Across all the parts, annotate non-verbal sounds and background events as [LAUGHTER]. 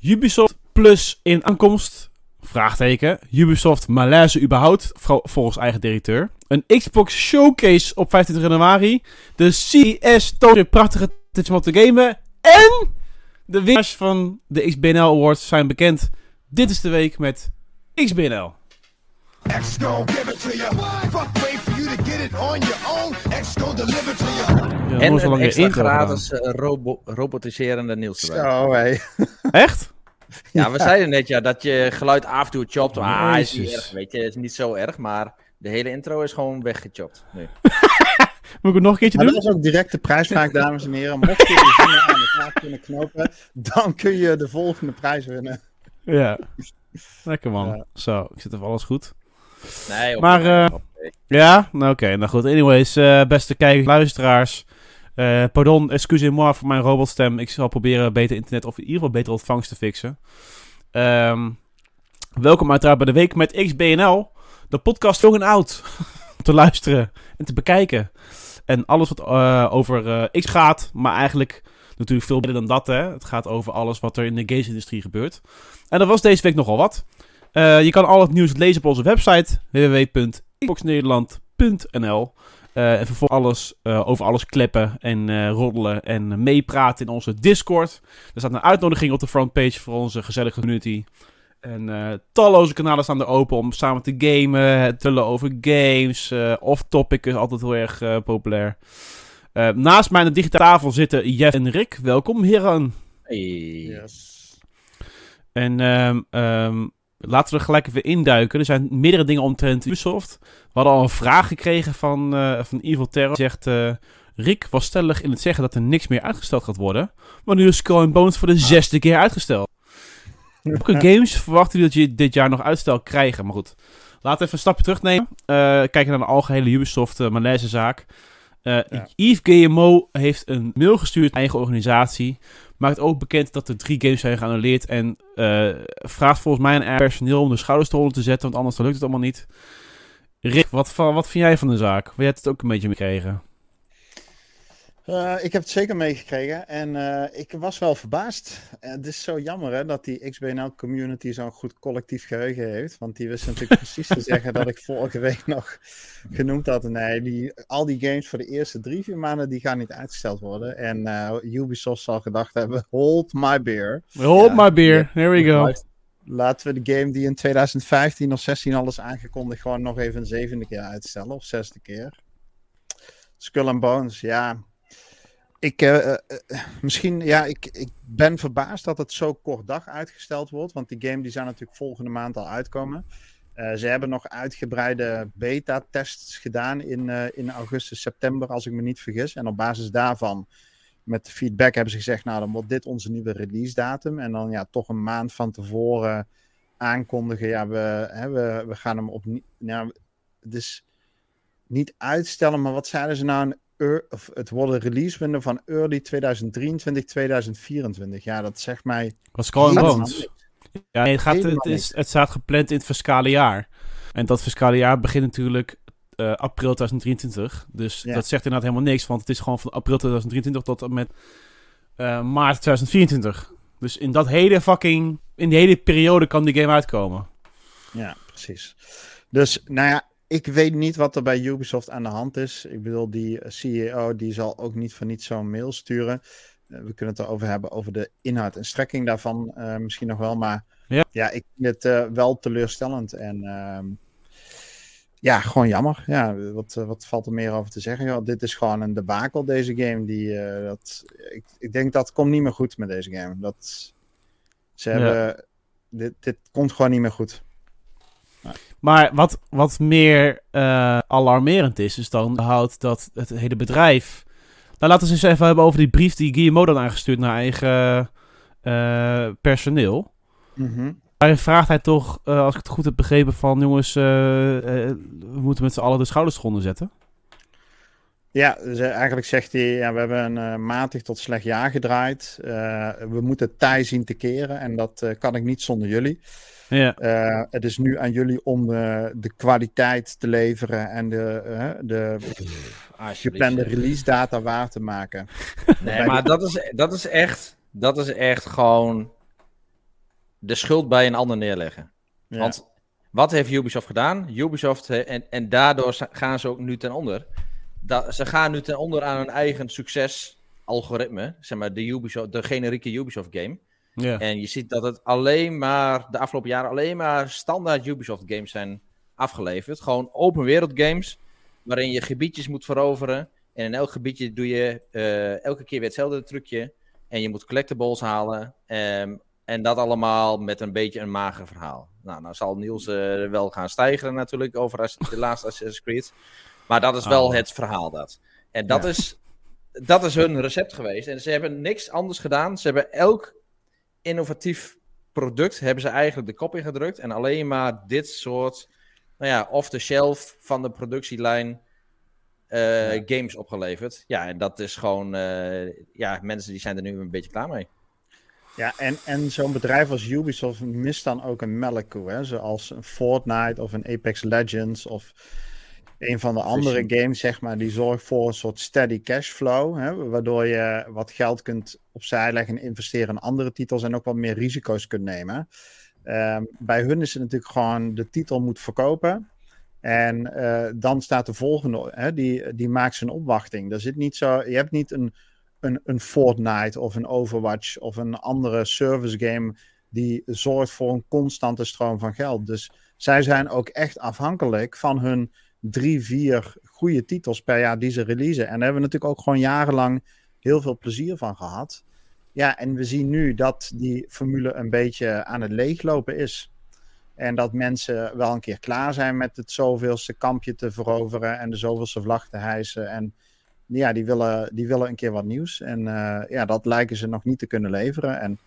Ubisoft Plus in aankomst. Vraagteken. Ubisoft malaise überhaupt, volgens eigen directeur. Een Xbox Showcase op 25 januari. De CES toont prachtige te gamen. En de winnaars van de XBNL Awards zijn bekend. Dit is de week met XBNL. X give it to you. Fuck wait for you to get it on your own. X deliver to you. en een extra gratis uh, robo robotiserende Niels Zo, hé. [LAUGHS] Echt? Ja, we zeiden net ja, dat je geluid af en toe chopt. Ah, is niet erg, weet je, is niet zo erg, maar de hele intro is gewoon weggechopt nu. [LAUGHS] Moet ik het nog een keertje doen? Dat is ook direct de prijsvraag, dames en heren. Mocht je de zinnen aan elkaar kunnen knopen, dan kun je de volgende prijs winnen. Ja, [LAUGHS] lekker man. Zo, ik zit even alles goed. Nee, maar, uh, ja, nou oké, nou goed. Anyways, uh, beste kijkers, luisteraars. Uh, pardon, excusez-moi voor mijn robotstem. Ik zal proberen beter internet of in ieder geval beter ontvangst te fixen. Um, welkom uiteraard bij de week met XBNL. De podcast jong en oud. [LAUGHS] te luisteren en te bekijken. En alles wat over X gaat, maar eigenlijk natuurlijk veel beter dan dat. Hè? Het gaat over alles wat er in de games-industrie gebeurt. En dat was deze week nogal wat. Uh, je kan al het nieuws lezen op onze website www.xboxnederland.nl. Uh, en vervolgens alles, uh, over alles kleppen en uh, roddelen en meepraten in onze Discord. Er staat een uitnodiging op de frontpage voor onze gezellige community. En talloze kanalen staan er open om samen te gamen, het tullen over games. Off-topic is altijd heel erg populair. naast mij aan de digitale tafel zitten Jeff en Rick. Welkom, heren. Hey. Yes. En um, um, laten we er gelijk even induiken. Er zijn meerdere dingen omtrent Ubisoft. We hadden al een vraag gekregen van, uh, van Evil Terror. zegt, uh, Rick was stellig in het zeggen dat er niks meer uitgesteld gaat worden. Maar nu is Skull Bones voor de zesde keer uitgesteld. [LAUGHS] Welke games verwachten jullie dat je dit jaar nog uitstel krijgen? Maar goed, laten we even een stapje terugnemen. Uh, kijken naar de algehele Ubisoft uh, malaise zaak. Uh, ja. Yves GMO heeft een mail gestuurd aan eigen organisatie maakt ook bekend dat er drie games zijn geannuleerd. En uh, vraagt volgens mij een personeel om de schouders eronder te zetten, want anders lukt het allemaal niet. Rick, wat, wat vind jij van de zaak? Jij hebt het ook een beetje meegekregen. Uh, ik heb het zeker meegekregen en uh, ik was wel verbaasd. Uh, het is zo jammer hè, dat die XBNL community zo'n goed collectief geheugen heeft. Want die wist natuurlijk [LAUGHS] precies te zeggen dat ik vorige week nog genoemd had. Nee, die, al die games voor de eerste drie, vier maanden die gaan niet uitgesteld worden. En Ubisoft zal gedacht hebben, hold my beer. Hold my beer, there we go. Laten we de game die in 2015 of 16 al is aangekondigd gewoon nog even een zevende keer uitstellen. Of zesde keer. Skull and Bones, ja ik, uh, misschien, ja, ik, ik ben verbaasd dat het zo kort dag uitgesteld wordt. Want die game die zou natuurlijk volgende maand al uitkomen. Ze hebben nog uitgebreide beta-tests gedaan in, in augustus, september, als ik me niet vergis. En op basis daarvan, met de feedback, hebben ze gezegd: Nou, dan wordt dit onze nieuwe release-datum. En dan ja, toch een maand van tevoren aankondigen: Ja, we, hè, we, we gaan hem op. Nou, dus niet uitstellen, maar wat zeiden ze nou? Of het worden release window van early 2023, 2024. Ja, dat zegt mij. Was Call Bones. Ja, het, gaat, het, is, het staat gepland in het fiscale jaar. En dat fiscale jaar begint natuurlijk uh, april 2023. Dus dat zegt inderdaad helemaal niks, want het is gewoon van april 2023 tot en met uh, maart 2024. Dus in dat hele fucking. In die hele periode kan die game uitkomen. Ja, precies. Dus, nou ja, ik weet niet wat er bij Ubisoft aan de hand is. Ik bedoel, die eh, CEO die zal ook niet van niet zo'n mail sturen. Uh, we kunnen het erover hebben, over de inhoud en strekking daarvan uh, misschien nog wel. Maar ja, ja ik vind het uh, wel teleurstellend. En ehm, ja, gewoon jammer. Ja, wat, wat valt er meer over te zeggen? Ja, dit is gewoon een debakel, deze game. Die, dat, ik, ik denk dat komt niet meer goed met deze game. Dat, ze hebben, ja. dit, dit komt gewoon niet meer goed. Maar wat, wat meer uh, alarmerend is, is dan houdt dat het hele bedrijf. Nou, laten we eens even hebben over die brief die Guillermo dan aangestuurd naar eigen uh, personeel. Mm Daarin vraagt hij toch, uh, als ik het goed heb begrepen, van jongens, we moeten met z'n allen de schouders eronder zetten. Ja, dus eigenlijk zegt hij, ja, we hebben een matig tot slecht jaar gedraaid. we moeten tij zien te keren en dat kan ik niet zonder jullie. Ja. Uh, het is nu aan jullie om uh, de kwaliteit te leveren en de, uh, de geplande release data waar te maken. [LAUGHS] Nee, maar dat is, dat is echt, dat is echt gewoon de schuld bij een ander neerleggen. Ja. Want wat heeft Ubisoft gedaan? Ubisoft, eh, en, en daardoor gaan ze ook nu ten onder. Dat, ze gaan nu ten onder aan hun eigen succes-algoritme. Zeg maar, de, Ubisoft, de generieke Ubisoft-game. Ja. En je ziet dat het alleen maar, de afgelopen jaren, alleen maar standaard Ubisoft-games zijn afgeleverd. Gewoon open wereld games, waarin je gebiedjes moet veroveren. En in elk gebiedje doe je eh, elke keer weer hetzelfde trucje. En je moet collectibles halen. Ehm, en dat allemaal met een beetje een mager verhaal. Nou, nou zal Niels eh, wel gaan stijgen natuurlijk over de laatste [LAUGHS] Assassin's Creed. Maar dat is wel Oh. het verhaal dat. En dat, Ja. is, dat is hun recept geweest. En ze hebben niks anders gedaan. Ze hebben elk innovatief product hebben ze eigenlijk de kop ingedrukt. En alleen maar dit soort, nou ja, off-the-shelf van de productielijn eh, Ja. games opgeleverd. Ja, en dat is gewoon, eh, ja, mensen die zijn er nu een beetje klaar mee. Ja, en, en zo'n bedrijf als Ubisoft mist dan ook een melkkoe, hè? zoals een Fortnite of een Apex Legends of een van de andere games, zeg maar, die zorgt voor een soort steady cashflow, hè? waardoor je wat geld kunt opzij leggen en investeren in andere titels en ook wat meer risico's kunt nemen. Ehm, bij hun is het natuurlijk gewoon de titel moet verkopen. En eh, dan staat de volgende, hè, die, die maakt zijn opwachting. Er zit niet zo, je hebt niet een, een, een Fortnite of een Overwatch of een andere service game die zorgt voor een constante stroom van geld. Dus zij zijn ook echt afhankelijk van hun drie, vier goede titels per jaar die ze releasen. En daar hebben we natuurlijk ook gewoon jarenlang heel veel plezier van gehad. Ja, en we zien nu dat die formule een beetje aan het leeglopen is. En dat mensen wel een keer klaar zijn met het zoveelste kampje te veroveren en de zoveelste vlag te hijsen. En ja, die willen, die willen een keer wat nieuws. En eh, ja, dat lijken ze nog niet te kunnen leveren. En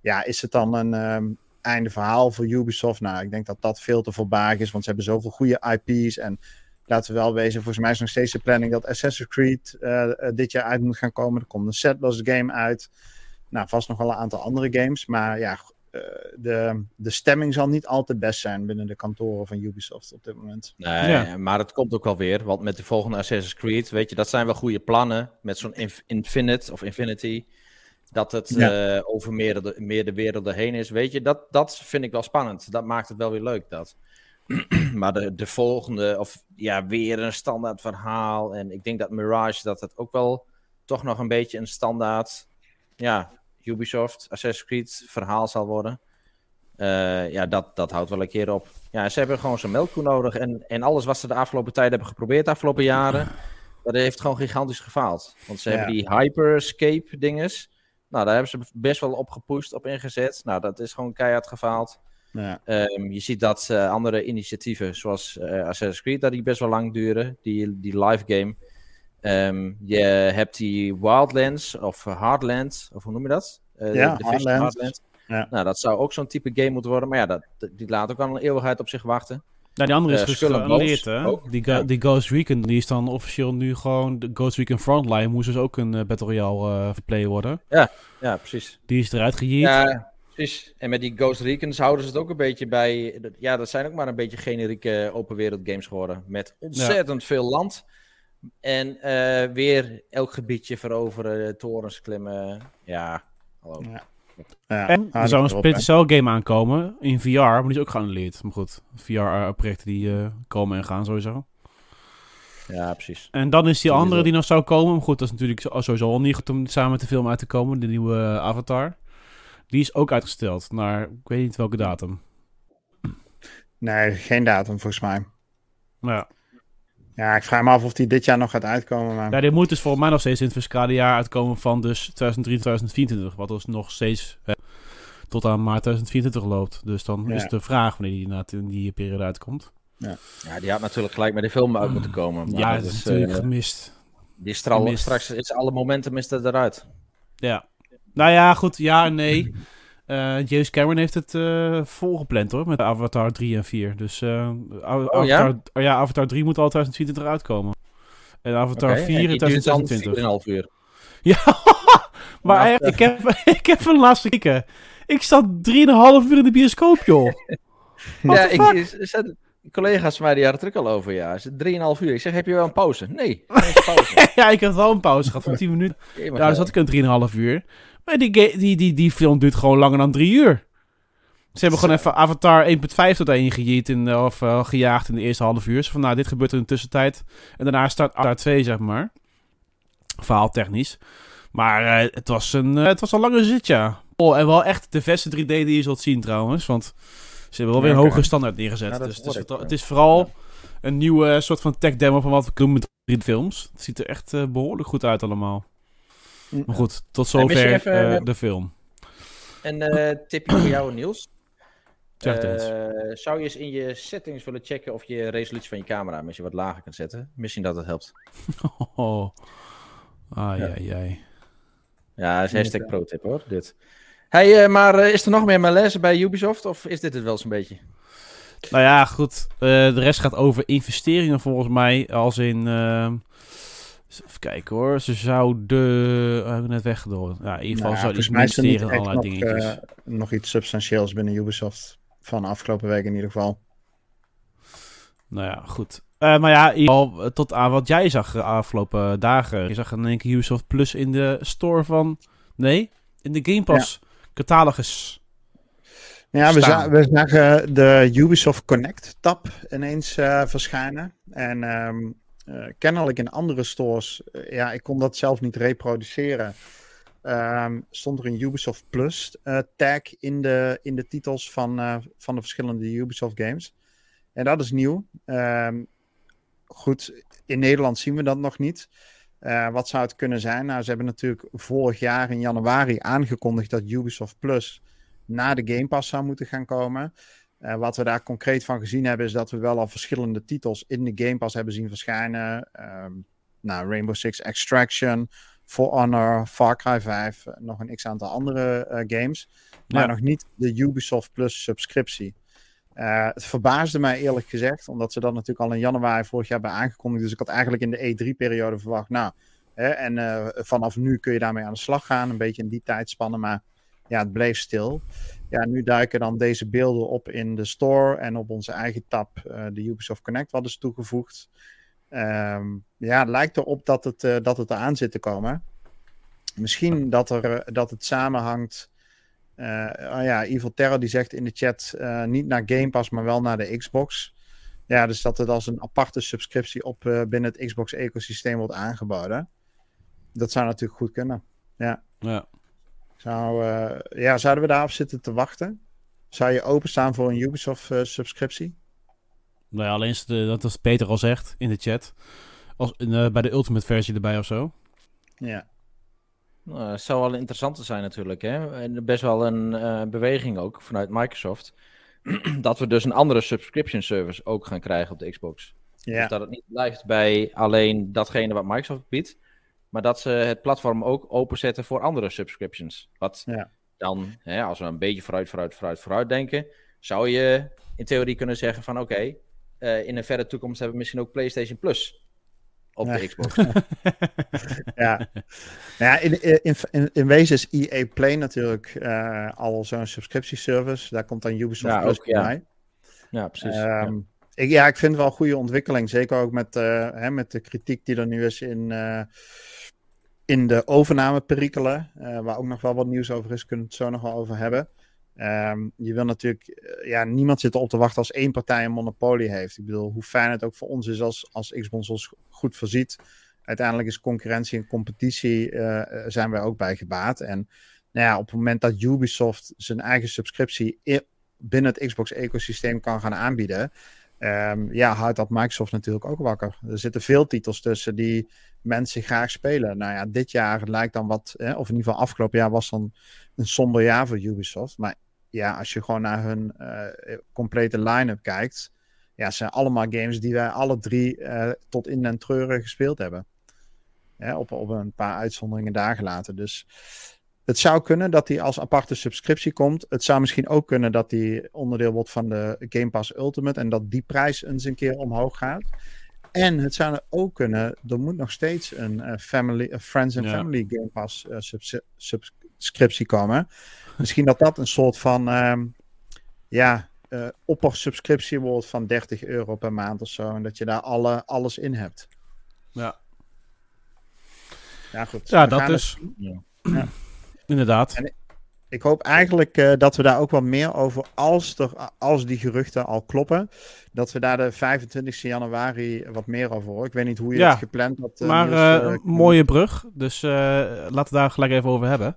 ja, is het dan een ehm, einde verhaal voor Ubisoft? Nou, ik denk dat dat veel te voorbarig is, want ze hebben zoveel goede IP's. En laten we wel wezen, volgens mij is nog steeds de planning dat Assassin's Creed eh, eh, dit jaar uit moet gaan komen. Er komt een Settlers game uit. Nou, vast nog wel een aantal andere games. Maar ja, eh, de, de stemming zal niet al te best zijn binnen de kantoren van Ubisoft op dit moment. Nee, Ja. maar het komt ook wel weer. Want met de volgende Assassin's Creed, weet je, dat zijn wel goede plannen. Met zo'n Inf- Infinite of Infinity. Dat het Ja. eh, over meer de, meer de werelden heen is. Weet je, dat, dat vind ik wel spannend. Dat maakt het wel weer leuk. Dat. [CLEARS THROAT] maar de, de volgende, of ja, weer een standaard verhaal. En ik denk dat Mirage, dat het ook wel toch nog een beetje een standaard. Ja, Ubisoft, Assassin's Creed verhaal zal worden. Eh, ja, dat, dat houdt wel een keer op. Ja, ze hebben gewoon zo'n melkkoe nodig. En, en alles wat ze de afgelopen tijd hebben geprobeerd, de afgelopen jaren, [CLEARS THROAT] dat heeft gewoon gigantisch gefaald. Want ze Ja. hebben die hyperscape dinges. Nou, daar hebben ze best wel op gepusht, op ingezet. Nou, dat is gewoon keihard gefaald. Ja, Ehm, je ziet dat eh, andere initiatieven, zoals eh, Assassin's Creed, dat die best wel lang duren. Die, die live game. Ehm, je hebt die Wildlands of Hardlands, of hoe noem je dat? Eh, Ja, de Division Hardlands. Ja. Nou, dat zou ook zo'n type game moeten worden. Maar ja, dat, die laat ook al een eeuwigheid op zich wachten. Nou, die andere is Eh, dus hè? Die, Ja. die Ghost Recon, die is dan officieel nu gewoon... De Ghost Recon Frontline moest dus ook een eh, Battle Royale eh play worden. Ja, precies. Die is eruit gejiet. Ja, precies. En met die Ghost Recons houden ze het ook een beetje bij. Ja, dat zijn ook maar een beetje generieke open wereld games geworden. Met ontzettend veel land. En eh, weer elk gebiedje veroveren, torens klimmen. Ja, hallo. ja. Ja, En er zou een Splinter hè. Cell game aankomen in VR, maar die is ook geannuleerd. Maar goed, VR-projecten die eh, komen en gaan sowieso. Ja, precies. En dan is die andere die nog zou komen. Maar goed, dat is natuurlijk sowieso al niet goed om samen met de film uit te komen. De nieuwe eh, Avatar. Die is ook uitgesteld naar, ik weet niet welke datum. Nee, geen datum volgens mij. Ja. Ja, ik vraag me af of die dit jaar nog gaat uitkomen. Maar... Ja, die moet dus volgens mij nog steeds in het fiscale jaar uitkomen van dus 2023, 2024. Wat dus nog steeds tot aan maart 2024 loopt. Dus dan Ja. is de vraag wanneer die inderdaad in die periode uitkomt. Ja, die had natuurlijk gelijk met de film uit moeten komen. Maar ja, dat is natuurlijk eh, gemist. die stral, gemist. straks is alle momentum is er eruit. Ja. Nou ja, goed, ja en nee. [LAUGHS] Eh, James Cameron heeft het eh volgepland hoor, met Avatar 3 en 4. Dus eh, Av- Oh, ja? Avatar, ja? Avatar 3 moet al 2024 uitkomen. En Avatar Oké, 4 en in die duurt dan 2026. 4,5 uur. Ja, [LAUGHS] maar Ja. echt, ik, heb, [LAUGHS] ik heb hem laatst gekeken. Ik zat 3,5 uur in de bioscoop, joh. [LAUGHS] Ja, ik, collega's van mij die hadden het er ook al over. Ja, is het 3,5 uur. Ik zeg, heb je wel een pauze? Nee, geen pauze. ja, ik had wel een pauze gehad van 10 minuten. Daar zat ik een 3,5 uur. Maar die, die, die, die film duurt gewoon langer dan 3 uur. Ze hebben gewoon even Avatar 1.5 tot één gejiet in, of eh, gejaagd in de eerste half uur. Zo van, nou, dit gebeurt er in de tussentijd. En daarna start Avatar 2, zeg maar. Verhaaltechnisch. Maar eh, het, was een, eh, het was een lange zit, ja. Oh, en wel echt de beste 3D die je zult zien, trouwens. Want ze hebben wel weer een hogere standaard neergezet. Ja, dus het is, ik, het is vooral een nieuwe soort van tech demo van wat we doen met 3D films. Het ziet er echt eh, behoorlijk goed uit allemaal. Maar goed, tot zover even- eh, de film. En eh tipje voor jou, Niels. Zeg. Eh, zou je eens in je settings willen checken of je resolutie van je camera misschien wat lager kunt zetten? Misschien dat het helpt. [LAUGHS] Oh. Ai, ai, ai. Ja, dat is hashtag pro-tip hoor, dit. Hey, eh, maar eh, is er nog meer malaise bij Ubisoft of is dit het wel zo'n beetje? Nou ja, goed. eh, de rest gaat over investeringen volgens mij. Als in... even kijken hoor. Ze zouden... Heb ik net weggedoord. Ja, in ieder geval Nou, zou iets in allerlei nog, dingetjes. eh, nog iets substantieels binnen Ubisoft. Van de afgelopen week in ieder geval. Nou ja, goed. Eh, maar ja, in ieder geval, eh, tot aan wat jij zag de afgelopen dagen. Je zag in één keer Ubisoft Plus in de store van... Nee, in de Game Pass catalogus. Ja, we, za- we zagen de Ubisoft Connect tab ineens eh, verschijnen. En ehm, eh, kennelijk in andere stores, eh, ja, ik kon dat zelf niet reproduceren. ehm, stond er een Ubisoft Plus eh, tag in de, in de titels van, van de verschillende Ubisoft games. En dat is nieuw. Ehm, goed, in Nederland zien we dat nog niet. Wat zou het kunnen zijn? Nou, ze hebben natuurlijk vorig jaar in januari aangekondigd dat Ubisoft Plus naar de Game Pass zou moeten gaan komen. Eh, wat we daar concreet van gezien hebben, is dat we wel al verschillende titels in de Game Pass hebben zien verschijnen. Ehm, nou, Rainbow Six Extraction, For Honor, Far Cry 5, eh, nog een x-aantal andere eh, games. Maar Ja. nog niet de Ubisoft Plus subscriptie. Het verbaasde mij eerlijk gezegd, omdat ze dat natuurlijk al in januari vorig jaar hebben aangekondigd. Dus ik had eigenlijk in de E3-periode verwacht, nou, hè, en vanaf nu kun je daarmee aan de slag gaan, een beetje in die tijdspanne. Maar ja, het bleef stil. Ja, nu duiken dan deze beelden op in de store en op onze eigen tab, eh, de Ubisoft Connect, wat is toegevoegd. Ehm, ja, het lijkt erop dat het, eh, dat het eraan zit te komen. Misschien dat, er, eh, dat het samenhangt. eh oh ja, Evil Terror die zegt in de chat niet naar Game Pass, maar wel naar de Xbox. Ja, dus dat het als een aparte subscriptie op binnen het Xbox-ecosysteem wordt aangeboden. Dat zou natuurlijk goed kunnen. Ja. Ja. Zou, eh, ja, zouden we daarop zitten te wachten? Zou je openstaan voor een Ubisoft-subscriptie? Nou ja, alleen is het, eh, dat is Peter al zegt in de chat. Als, eh, bij de Ultimate versie erbij of zo. ja. Nou, het zou wel interessant zijn natuurlijk. Hè? En best wel een eh, beweging ook vanuit Microsoft. [CLEARS THROAT] dat we dus een andere subscription service ook gaan krijgen op de Xbox. Ja. Dus dat het niet blijft bij alleen datgene wat Microsoft biedt. Maar dat ze het platform ook openzetten voor andere subscriptions. Wat Ja. dan, hè, als we een beetje vooruit, vooruit, vooruit, vooruit denken. Zou je in theorie kunnen zeggen van oké, eh, in een verre toekomst hebben we misschien ook PlayStation Plus op Ja. de Xbox. [LAUGHS] ja. Nou ja in, in, in, in wezen is EA Play natuurlijk eh, al zo'n subscriptieservice. Daar komt dan Ubisoft Ja, Plus ook, ja. bij. ja, precies. Ehm, ja. Ik, ja, ik vind het wel een goede ontwikkeling. Zeker ook met, eh, hè, met de kritiek die er nu is in, in de overnameperikelen. eh waar ook nog wel wat nieuws over is. Kunnen we het zo nog wel over hebben. Ehm, je wil natuurlijk, eh, ja, niemand zit erop te wachten als één partij een monopolie heeft. Ik bedoel, hoe fijn het ook voor ons is als, als Xbox ons goed voorziet. Uiteindelijk is concurrentie en competitie, eh, zijn wij ook bij gebaat. En nou ja, op het moment dat Ubisoft zijn eigen subscriptie binnen het Xbox-ecosysteem kan gaan aanbieden, ehm, ja, houdt dat Microsoft natuurlijk ook wakker. Er zitten veel titels tussen die mensen graag spelen. Nou ja, dit jaar lijkt dan wat, of in ieder geval afgelopen jaar was dan een somber jaar voor Ubisoft. Maar ja, als je gewoon naar hun eh, complete line-up kijkt, ja, het zijn allemaal games die wij alle drie eh, tot in den treuren gespeeld hebben. Op, op een paar uitzonderingen dagen later. Dus het zou kunnen dat die als aparte subscriptie komt. Het zou misschien ook kunnen dat die onderdeel wordt van de Game Pass Ultimate en dat die prijs eens een keer omhoog gaat. En het zou ook kunnen, er moet nog steeds een eh, family, een Friends and Ja. Family Game Pass eh, subs- subscriptie komen. Misschien dat dat een soort van ehm, ja, eh oppersubscriptie wordt van 30 euro per maand of zo. En dat je daar alle, alles in hebt. Ja, Ja, goed. ja dat dus. Ja. Ja. Inderdaad. En- ik hoop eigenlijk uh, dat we daar ook wat meer over, als, er, als die geruchten al kloppen, dat we daar de 25 januari wat meer over horen. Ik weet niet hoe je Ja, het gepland had. uh, maar Niels, eh, eh, een mooie brug. Dus eh, laten we daar gelijk even over hebben.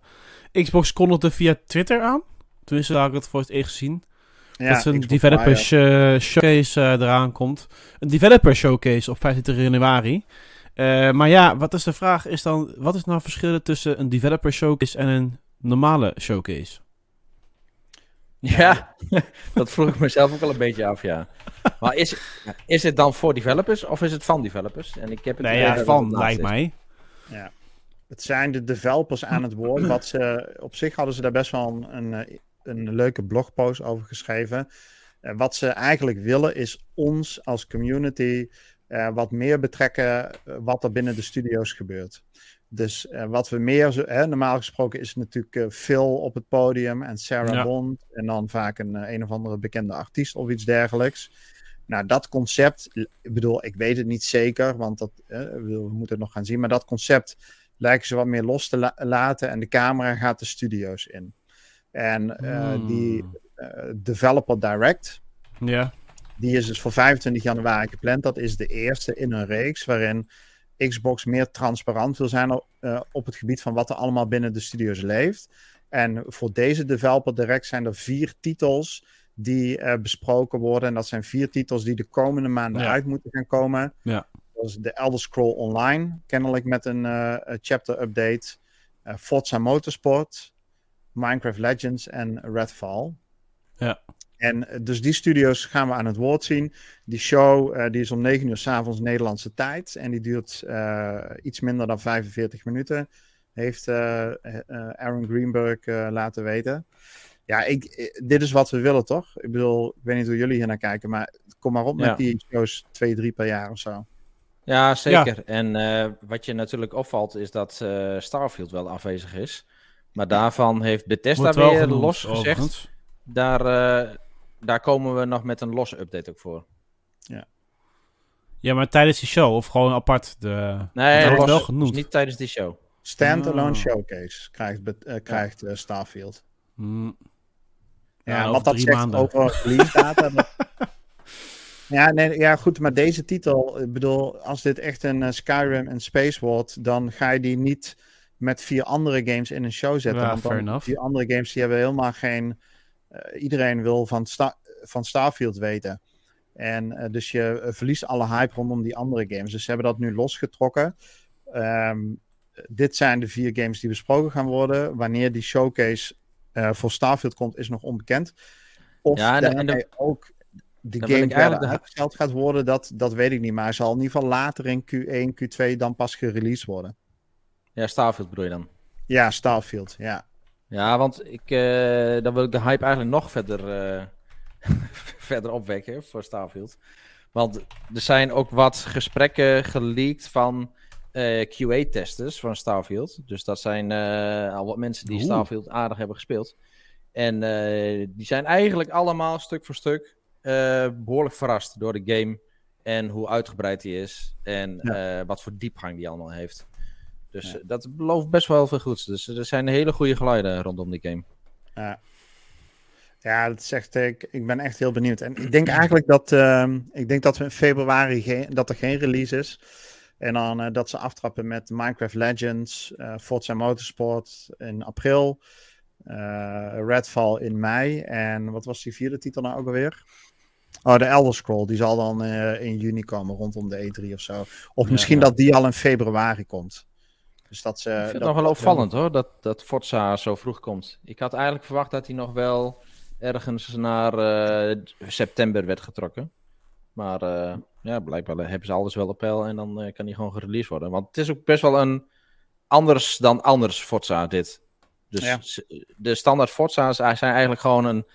Xbox kondigde via Twitter aan. Tenminste, daar heb ik het voor het eerst gezien. ja, dat een Xbox eh, showcase eh, eraan komt. Een developer showcase op 25 januari. Eh, maar ja, wat is de vraag? Is dan, wat is nou het verschil tussen een developer showcase en een normale showcase? Ja, [LAUGHS] dat vroeg ik mezelf ook wel een beetje af, ja. Maar is, is het dan voor developers of is het van developers? En ik heb het Nee, ja, van het lijkt is. mij. Het zijn de developers aan het woord. Wat ze, op zich hadden ze daar best wel een, een, een leuke blogpost over geschreven. Wat ze eigenlijk willen is ons als community eh, wat meer betrekken eh, wat er binnen de studio's gebeurt. Dus eh, wat we meer, zo- hè, normaal gesproken is het natuurlijk eh, Phil op het podium en Sarah Ja. Bond. En dan vaak een, een of andere bekende artiest of iets dergelijks. Nou, dat concept, ik bedoel, ik weet het niet zeker, want dat, we moeten het nog gaan zien. Maar dat concept lijken ze wat meer los te la- laten en de camera gaat de studio's in. En Hmm. die Developer Direct, Ja, die is dus voor 25 januari gepland. Dat is de eerste in een reeks waarin Xbox meer transparant wil zijn op, eh, op het gebied van wat er allemaal binnen de studio's leeft. En voor deze Developer Direct zijn er vier titels die eh, besproken worden. En dat zijn vier titels die de komende maanden Ja. uit moeten gaan komen. Ja. Dat is de Elder Scroll Online, kennelijk met een eh, chapter update. Forza Motorsport, Minecraft Legends en Redfall. Ja. En eh, dus die studio's gaan we aan het woord zien. Die show eh, die is om 9 uur s'avonds Nederlandse tijd. En die duurt eh, iets minder dan 45 minuten. Heeft eh, eh, eh, Aaron Greenberg eh, laten weten. Ja, ik, dit is wat we willen, toch? Ik bedoel, ik weet niet hoe jullie hier naar kijken. Maar kom maar op Ja. met die shows twee, drie per jaar of zo. Ja, zeker. En eh, wat je natuurlijk opvalt is dat eh, Starfield wel afwezig is. Maar daarvan heeft Bethesda weer los gezegd. Daar, eh, daar komen we nog met een losse update ook voor. Ja, maar tijdens die show of gewoon apart? De... Nee, dat wel dus niet tijdens die show. Standalone Oh. showcase krijgt, eh, krijgt eh, Starfield. Hmm. Ja, Ja, over wat dat drie zegt maanden. over release [LAUGHS] data. dat- ja, nee, ja, goed, maar deze titel, ik bedoel, als dit echt een eh, Skyrim en Space wordt, dan ga je die niet met vier andere games in een show zetten. Ja, want dan, fair enough. die andere games die hebben helemaal geen. Eh, iedereen wil van, Sta- van Starfield weten. En eh, dus je eh, verliest alle hype rondom die andere games. Dus ze hebben dat nu losgetrokken. Ehm, dit zijn de vier games die besproken gaan worden. Wanneer die showcase voor Starfield komt, is nog onbekend. Of Ja, en de- en de- daarmee ook de dan game eigenlijk uitgesteld gaat worden, dat, dat weet ik niet. Maar hij zal in ieder geval later in Q1, Q2 dan pas gereleased worden. Ja, Starfield bedoel je dan? Ja, Starfield, ja. Ja, want ik, eh, dan wil ik de hype eigenlijk nog verder, eh, [LAUGHS] verder opwekken voor Starfield. Want er zijn ook wat gesprekken geleakt van eh, QA-testers van Starfield. Dus dat zijn al wat mensen die Oeh. Starfield aardig hebben gespeeld. En die zijn eigenlijk allemaal stuk voor stuk eh, behoorlijk verrast door de game. En hoe uitgebreid die is. En wat voor diepgang die allemaal heeft. Dus Ja. eh, dat belooft best wel veel goeds. Dus er zijn hele goede geluiden rondom die game. Ja, ja dat zegt ik. Ik ben echt heel benieuwd. En ik denk eigenlijk dat, ehm, ik denk dat we in februari geen, dat er geen release is. En dan eh, dat ze aftrappen met Minecraft Legends, eh Forza Motorsport in april, eh, Redfall in mei. En wat was die vierde titel nou ook alweer? Oh, de Elder Scroll. Die zal dan eh, in juni komen, rondom de E3 of zo. Of Ja, misschien ja. dat die al in februari komt. Dus dat ze. Ik vind het nog wel opvallend hoor, dat, dat Forza zo vroeg komt. Ik had eigenlijk verwacht dat hij nog wel ergens naar eh, september werd getrokken. Maar eh, ja, blijkbaar hebben ze alles wel op peil en dan eh, kan hij gewoon gereleased worden. Want het is ook best wel een anders dan anders Forza dit. Dus Ja. de standaard Forza's zijn eigenlijk gewoon een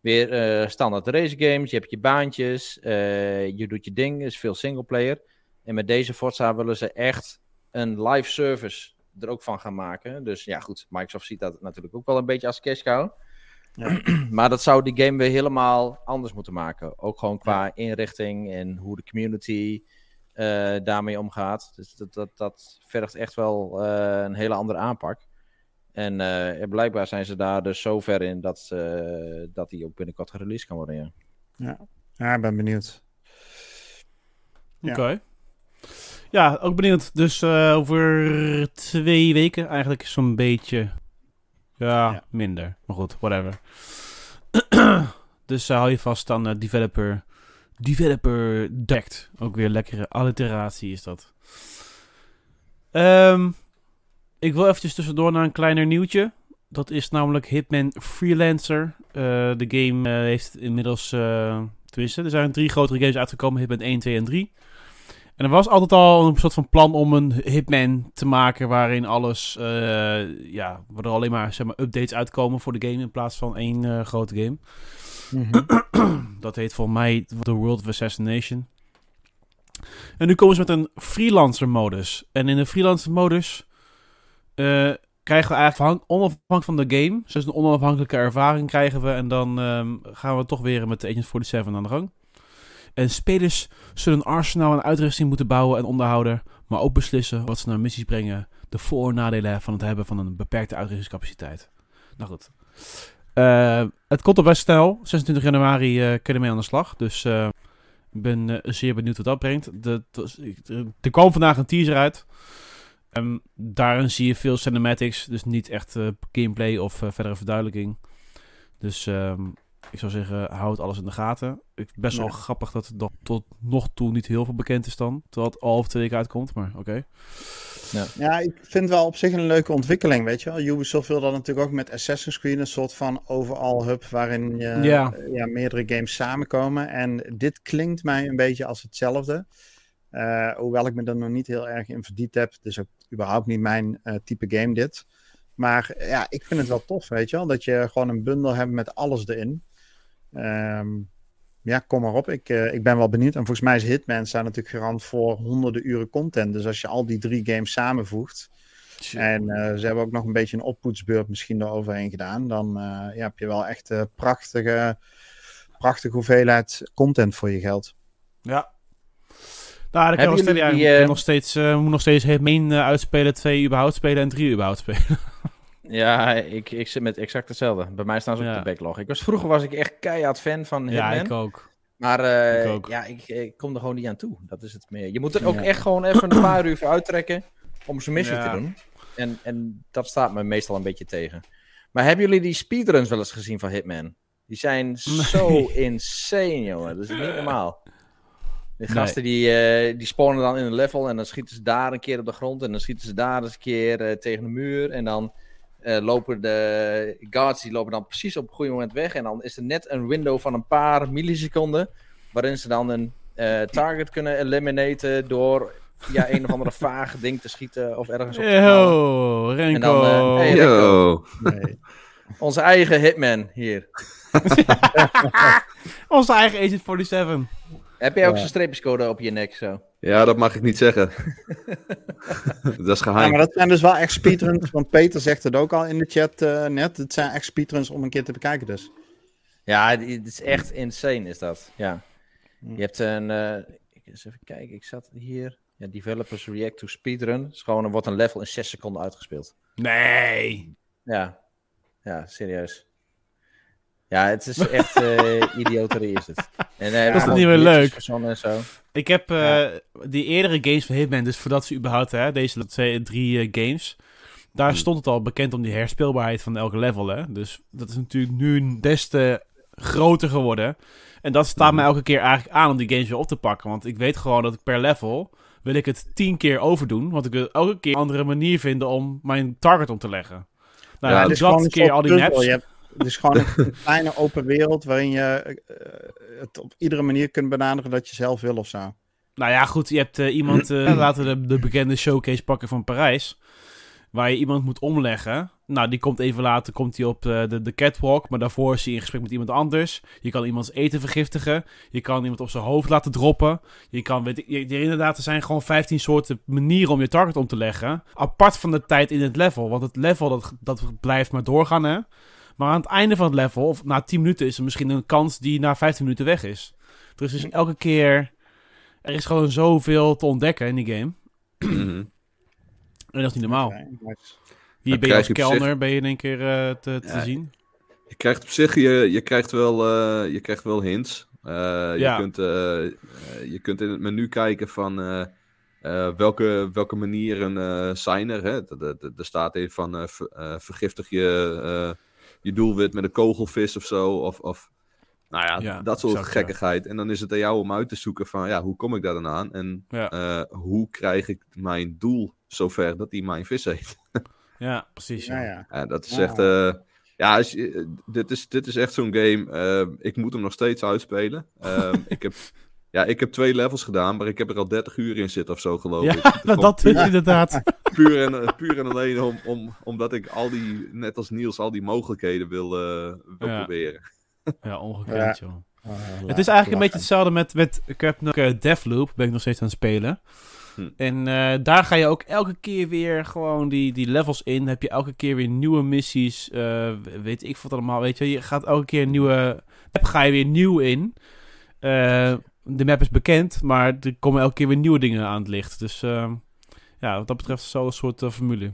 weer eh, standaard race games. Je hebt je baantjes, eh, je doet je ding, is veel singleplayer. En met deze Forza willen ze echt een live service er ook van gaan maken. Dus ja, goed, Microsoft ziet dat natuurlijk ook wel een beetje als cash cow. Ja. [CLEARS THROAT] maar dat zou die game weer helemaal anders moeten maken. Ook gewoon qua inrichting en hoe de community eh, daarmee omgaat. Dus dat, dat, dat vergt echt wel eh, een hele andere aanpak. En eh, blijkbaar zijn ze daar dus zo ver in dat, uh, dat die ook binnenkort gereleased kan worden. Ja, ja. ja ik ben benieuwd. Oké. Ja, ook benieuwd. Dus uh, over twee weken eigenlijk zo'n beetje. Ja, ja, minder. Maar goed, whatever. [CLEARS THROAT] dus uh, hou je vast aan uh, developer. Developer Direct. Ook weer lekkere alliteratie is dat. Um, ik wil eventjes tussendoor naar een kleiner nieuwtje. Dat is namelijk Hitman Freelancer. de game heeft inmiddels... tenminste, er zijn drie grotere games uitgekomen. Hitman 1, 2 en 3. En er was altijd al een soort van plan om een Hitman te maken waarin alles, uh, ja, waar er alleen maar, zeg maar updates uitkomen voor de game in plaats van één uh, grote game. Mm -hmm. [CLEARS THROAT] dat heet volgens mij The World of Assassination. En nu komen ze met een freelancer modus. En in de freelancer modus uh, krijgen we eigenlijk onafhankelijk van de game, dus een onafhankelijke ervaring krijgen we. En dan um, gaan we toch weer met Agent 47 aan de gang. En spelers zullen arsenaal aan uitrusting moeten bouwen en onderhouden, maar ook beslissen wat ze naar missies brengen, de voor- en nadelen van het hebben van een beperkte uitrustingscapaciteit. Nou goed. Uh, het komt op best snel. 26 januari uh, kunnen we mee aan de slag. Dus uh, ik ben zeer benieuwd wat dat brengt. Er kwam vandaag een teaser uit. Um, daarin zie je veel cinematics. Dus niet echt gameplay of verdere verduidelijking. Dus um, ik zou zeggen, houd alles in de gaten. Ik, best wel grappig dat het tot nog toe niet heel veel bekend is dan. Terwijl het al over twee weken uitkomt, maar oké. Ja. ja, ik vind wel op zich een leuke ontwikkeling, weet je wel. Ubisoft wil dan natuurlijk ook met Assassin's Creed een soort van overal hub waarin je, ja. ja. meerdere games samenkomen. En dit klinkt mij een beetje als hetzelfde. Uh, hoewel ik me er nog niet heel erg in verdiept heb. Dus ook überhaupt niet mijn uh, type game dit. Maar ja, ik vind het wel tof, weet je wel. Dat je gewoon een bundel hebt met alles erin. Um, ja, kom maar op. Ik, uh, ik ben wel benieuwd. En volgens mij is Hitman staat natuurlijk garant voor honderden uren content. Dus als je al die drie games samenvoegt. En uh, ze hebben ook nog een beetje een oppoetsbeurt misschien eroverheen gedaan. Dan uh, ja, heb je wel echt een prachtige, prachtige hoeveelheid content voor je geld. Ja. Nou, dan kan nog steeds, uh, nog steeds, moet nog steeds Hitman uitspelen, twee überhaupt spelen en drie überhaupt spelen. [LAUGHS] Ja, ik, ik zit met exact hetzelfde. Bij mij staan ze op de backlog. Ik was, vroeger was ik echt keihard fan van Hitman. Ja, ik ook. Maar uh, ik ook. ja, ik, ik, kom er gewoon niet aan toe. Dat is het meer. Je moet er ook echt gewoon even een paar uur voor uittrekken om zijn missie te doen. En, en dat staat me meestal een beetje tegen. Maar hebben jullie die speedruns wel eens gezien van Hitman? Die zijn [LAUGHS] zo insane, jongen. Dat is niet normaal. De gasten die, uh, die spawnen dan in een level en dan schieten ze daar een keer op de grond en dan schieten ze daar eens een keer uh, tegen de muur en dan uh, lopen de guards die lopen dan precies op een goede moment weg. En dan is er net een window van een paar milliseconden. Waarin ze dan een uh, target kunnen eliminaten door via een of andere [LAUGHS] vage ding te schieten of ergens op te Yo, Renko. En dan, uh, hey, Renko. Nee. [LAUGHS] Onze eigen hitman hier. [LAUGHS] Onze eigen Agent 47. Heb jij ook ja. zo'n streepjescode op je nek zo? Ja, dat mag ik niet zeggen. [LAUGHS] dat is geheim. Ja, maar dat zijn dus wel echt speedruns. Want Peter zegt het ook al in de chat uh, net. Het zijn echt speedruns om een keer te bekijken dus. Ja, het is echt insane is dat. Ja. Je hebt een... Uh, eens even kijken, ik zat hier... Ja, developers react to speedrun. is gewoon, er wordt een level in 6 seconden uitgespeeld. Nee! Ja. Ja, serieus. Ja, het is echt uh, [LAUGHS] idioterie is het. En, uh, dat is niet meer leuk. En zo. Ik heb uh, ja. die eerdere games van Hitman, dus voordat ze überhaupt, hè, deze twee, drie games, daar hmm. stond het al bekend om die herspeelbaarheid van elke level. Hè? Dus dat is natuurlijk nu des te groter geworden. En dat staat hmm. me elke keer eigenlijk aan om die games weer op te pakken. Want ik weet gewoon dat ik per level wil ik het tien keer overdoen. Want ik wil elke keer een andere manier vinden om mijn target om te leggen. Nou, ja, dus dat keer al die maps. Het is gewoon een [LAUGHS] kleine open wereld waarin je uh, het op iedere manier kunt benaderen dat je zelf wil of zo. Nou ja, goed, je hebt uh, iemand, [CLEARS THROAT] uh, laten we de, de, bekende showcase pakken van Parijs, waar je iemand moet omleggen. Nou, die komt even later komt hij op de, de catwalk, maar daarvoor is hij in gesprek met iemand anders. Je kan iemands eten vergiftigen, je kan iemand op zijn hoofd laten droppen. Je kan, weet je, inderdaad, er zijn gewoon 15 soorten manieren om je target om te leggen. Apart van de tijd in het level, want het level dat, dat blijft maar doorgaan, hè. Maar aan het einde van het level, of na 10 minuten, is er misschien een kans die na 15 minuten weg is. Dus is elke keer. Er is gewoon zoveel te ontdekken in die game. Mhm. en dat is niet normaal. Hier Dan ben je als zich- kelner ben je in één keer eh, te, te Ja. zien. Je krijgt op zich, je, je, krijgt, wel, eh, je krijgt wel hints. Eh, Ja. je, kunt, je kunt in het menu kijken van eh, eh, welke, welke manieren eh, zijn er. Hè? Er- staat in van ver- vergiftig je, eh, je doelwit met een kogelvis of zo. Of, of nou ja, Ja, dat soort exact, ja. gekkigheid. En dan is het aan jou om uit te zoeken van ja, hoe kom ik daar dan aan? En Ja. eh, hoe krijg ik mijn doel zover dat hij mijn vis eet? [LAUGHS] Ja, precies. Ja. Ja, ja. Ja, dat is Ja. echt. eh, ja, als je- eh, dit, is, dit is echt zo'n game. eh, ik moet hem nog steeds uitspelen. Ehm, [LAUGHS] ik, heb, ja, ik heb twee levels gedaan, maar ik heb er al 30 uur in zitten of zo, geloof Ja, ik. [LAUGHS] Gewoon dat is inderdaad. [LAUGHS] puur, en, puur en alleen om, om, omdat ik al die, net als Niels, al die mogelijkheden wil, eh, wil Ja. proberen. Ja, ongekend, joh. Oh, Het is eigenlijk een beetje hetzelfde met, met ik heb nog uh, Deathloop, ben ik nog steeds aan het spelen. Hm. En eh, daar ga je ook elke keer weer gewoon die, die levels in. Heb je elke keer weer nieuwe missies. eh, weet ik wat allemaal. Weet je, je gaat elke keer een nieuwe map ga je weer nieuw in. Eh, de map is bekend, maar er komen elke keer weer nieuwe dingen aan het licht. Dus eh, ja, wat dat betreft is het zo een soort eh, formule.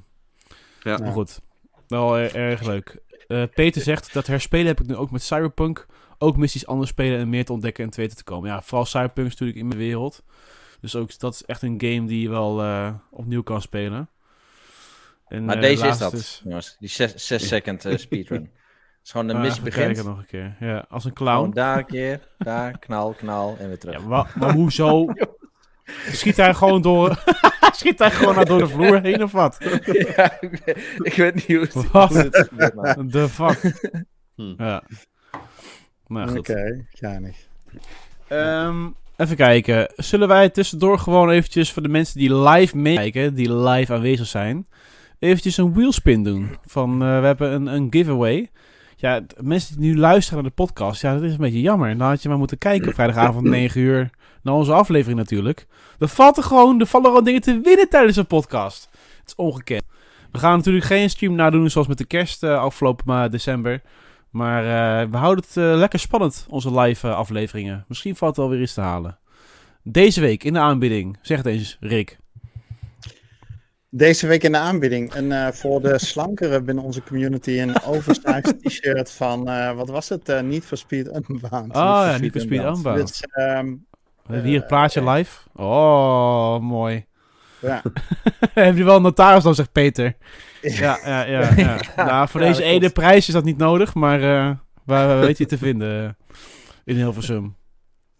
Ja. Maar goed, wel erg leuk. Eh, Peter zegt dat herspelen heb ik nu ook met Cyberpunk. Ook missies anders spelen en meer te ontdekken en te weten te komen. Ja, vooral Cyberpunk is natuurlijk in mijn wereld. Dus ook dat is echt een game die je wel eh, opnieuw kan spelen. En, Maar deze is dat, dus- jongens. Die 6 [LAUGHS] second speedrun. Het is gewoon de Ah, begint. nog een keer. Ja, als een Gewoon clown. daar een keer, daar, knal, knal en weer terug. Ja, maar, maar hoezo? [LAUGHS] Schiet hij gewoon door... [LAUGHS] Schiet hij gewoon door de vloer heen of wat? Ja, ik, weet, ik weet niet hoe het, Wat? hoe het gebeurt, maar- [LAUGHS] The fuck? Hm. Ja. Maar goed. Oké, geinig. Ehm, even kijken. Zullen wij tussendoor gewoon eventjes voor de mensen die live meekijken, die live aanwezig zijn, eventjes een wheelspin doen? Van, eh, we hebben een, een giveaway. Ja, mensen die nu luisteren naar de podcast, ja, dat is een beetje jammer. Dan had je maar moeten kijken op vrijdagavond [CLEARS THROAT] 9 uur naar onze aflevering natuurlijk. Er valt er gewoon, er vallen gewoon dingen te winnen tijdens een podcast. Het is ongekend. We gaan natuurlijk geen stream nadoen zoals met de kerst eh, afgelopen ma- december. Maar eh, we houden het eh, lekker spannend, onze live eh, afleveringen. Misschien valt er wel weer iets te halen. Deze week in de aanbieding. Zeg het eens, Rick. Deze week in de aanbieding een, eh, voor de slankere binnen onze community een [LAUGHS] oversized t-shirt van, eh, wat was het? Eh niet voor Speed Unbound. Ah, ja, Need for Speed Unbound. Dus, We hebben hier het plaatje live. Oh, mooi. ja. [LAUGHS] Heb je wel een notaris dan, zegt Peter. [LAUGHS] Ja, ja, ja. ja. nou, voor Ja, deze ene prijs is dat niet nodig, maar waar, weet je te vinden in Hilversum.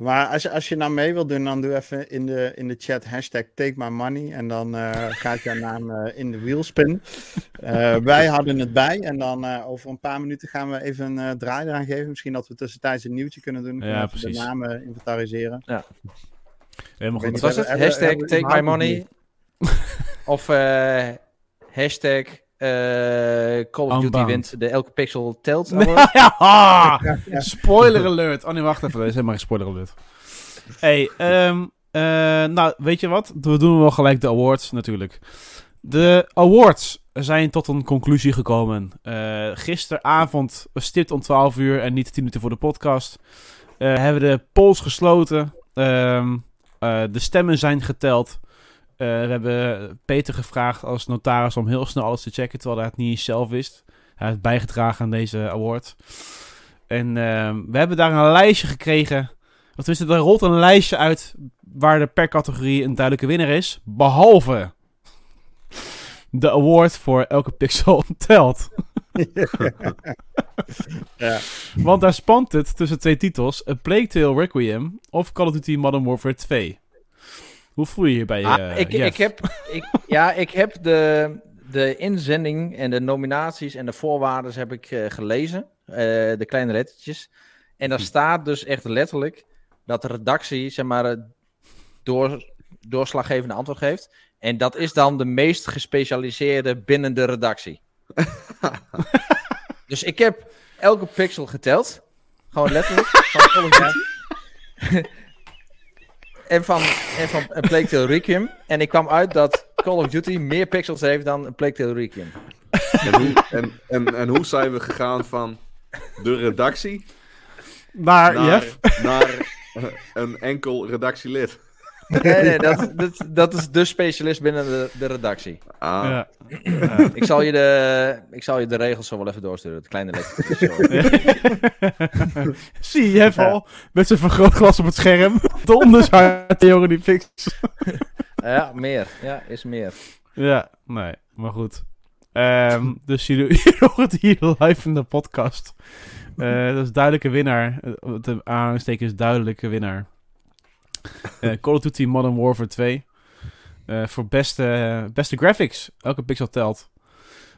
Maar als je, als je nou mee wilt doen, dan doe even in de, in de chat hashtag take my money. En dan eh, gaat jouw naam eh, in de wheelspin. Eh, wij houden het bij. En dan eh, over een paar minuten gaan we even een eh, draai eraan geven. Misschien dat we tussentijds een nieuwtje kunnen doen. Ja, even precies. de namen inventariseren. Helemaal weet goed. Wat was het? Hebben- Hashtag take my überhaupt money. of eh, hashtag eh, Call of Duty wint de elke pixel telt. [LAUGHS] Nee, award. ja, spoiler alert. Oh nee, wacht even. Dat is helemaal geen spoiler alert. Hey, ehm, eh, nou, weet je wat? We doen wel gelijk de awards natuurlijk. De awards zijn tot een conclusie gekomen. Eh, gisteravond, stipt om 12 uur en niet 10 minuten voor de podcast, eh, hebben we de polls gesloten. Ehm, eh, de stemmen zijn geteld. Eh, we hebben Peter gevraagd als notaris om heel snel alles te checken, terwijl hij het niet zelf wist. Hij heeft bijgedragen aan deze award. En ehm, we hebben daar een lijstje gekregen. Of tenminste, er rolt een lijstje uit waar er per categorie een duidelijke winnaar is. Behalve de award voor elke pixel telt. [LAUGHS] Ja. Want daar spant het tussen twee titels. A Plague Tale Requiem of Call of Duty Modern Warfare 2. Hoe voel je je hierbij, Ah, eh, ik, Jeff? ik heb, ik, ja, ik heb de, de inzending en de nominaties en de voorwaarden heb ik eh, gelezen. eh, de kleine lettertjes. En daar staat dus echt letterlijk dat de redactie, zeg maar, het door, doorslaggevende antwoord geeft. En dat is dan de meest gespecialiseerde binnen de redactie. [LAUGHS] dus ik heb elke pixel geteld. Gewoon letterlijk. van. En van, en van Plague Tale Requiem. En ik kwam uit dat Call of Duty meer pixels heeft dan Plague Tale Requiem. En, hoe, en, en, en hoe zijn we gegaan van de redactie Maar, naar, Jeff? naar eh, een enkel redactielid? Nee, nee, [LAUGHS] dat, dat, dat is de specialist binnen de, de redactie. Ah, Ja. Ik zal, je de, ik zal je de regels zo wel even doorsturen. Het kleine lettertje. [LAUGHS] Zo. Zie je even al met zijn vergrootglas op het scherm. Donders hard, jongen, die fix. Ja, meer. Ja, is meer. Ja, nee, maar goed. Ehm, dus [LAUGHS] jullie horen het hier live in de podcast. Eh, dat is duidelijke winnaar. Eh, De aansteker is duidelijke winnaar. [LAUGHS] Eh, Call of Duty Modern Warfare 2. Eh, voor beste, beste graphics. Elke pixel telt.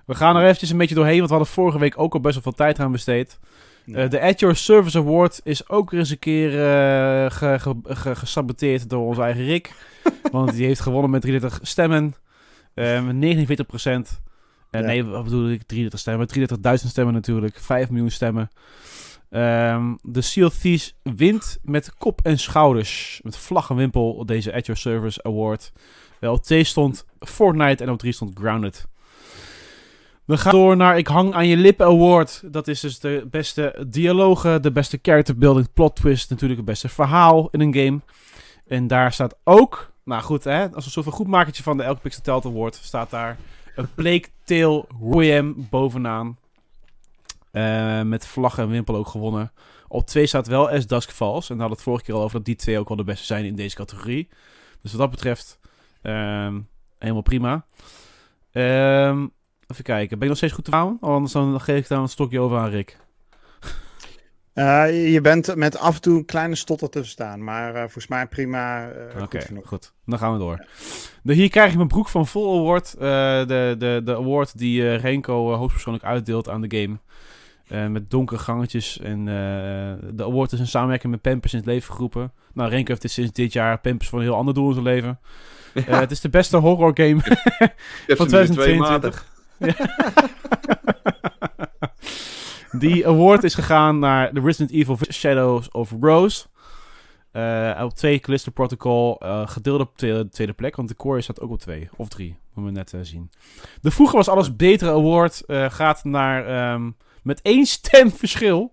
We gaan er eventjes een beetje doorheen, want we hadden vorige week ook al best wel veel tijd aan besteed. Eh, de At Your Service Award is ook weer eens een keer ge- ge- ge- gesaboteerd door onze eigen Rick. [LAUGHS] want die heeft gewonnen met 33 stemmen. Eh, met 49 procent. Ja. Nee, wat bedoel ik? 33 stemmen. 33.000 stemmen natuurlijk. 5 miljoen stemmen. Ehm, de Seal Thieves wint met kop en schouders. Met vlag en wimpel deze At Your Service Award. Eh, op 2 stond Fortnite en op 3 stond Grounded. We gaan door naar Ik Hang aan Je Lippen Award. Dat is dus de beste dialogen, de beste character building, plot twist. Natuurlijk het beste verhaal in een game. En daar staat ook, nou goed hè, als een soort van goedmakertje van de Elke Pixel Telt Award, staat daar een Plague Tale Royam bovenaan. Eh, met vlag en wimpel ook gewonnen. Op 2 staat wel As Dusk Falls. En we hadden het vorige keer al over dat die twee ook wel de beste zijn in deze categorie. Dus wat dat betreft, ehm, helemaal prima. Ehm, even kijken, ben ik nog steeds goed te houden? Anders dan geef ik dan een stokje over aan Rick. Eh, je bent met af en toe een kleine stotter te verstaan, maar eh, volgens mij prima Oké, goed. Dan gaan we door. De, hier krijg je mijn broek van Vol Award. de, de, de award die Renko hoogstpersoonlijk uitdeelt aan de game. Eh, met donkere gangetjes. En eh, de award is een samenwerking met Pampers in het leven geroepen. Nou, Renko heeft dit sinds dit jaar Pampers voor een heel ander doel in zijn leven. Eh, het is de beste horror game [LAUGHS] van ze nu twee 2022. maten. [LAUGHS] Die award is gegaan naar The Resident Evil Shadows of Rose. Op twee Callisto Protocol. gedeeld op tweede, tweede plek. Want de core staat ook op twee. Of drie. Moeten we net zien. De vroeger was alles betere award. gaat naar... ehm, met één stem [LAUGHS] verschil.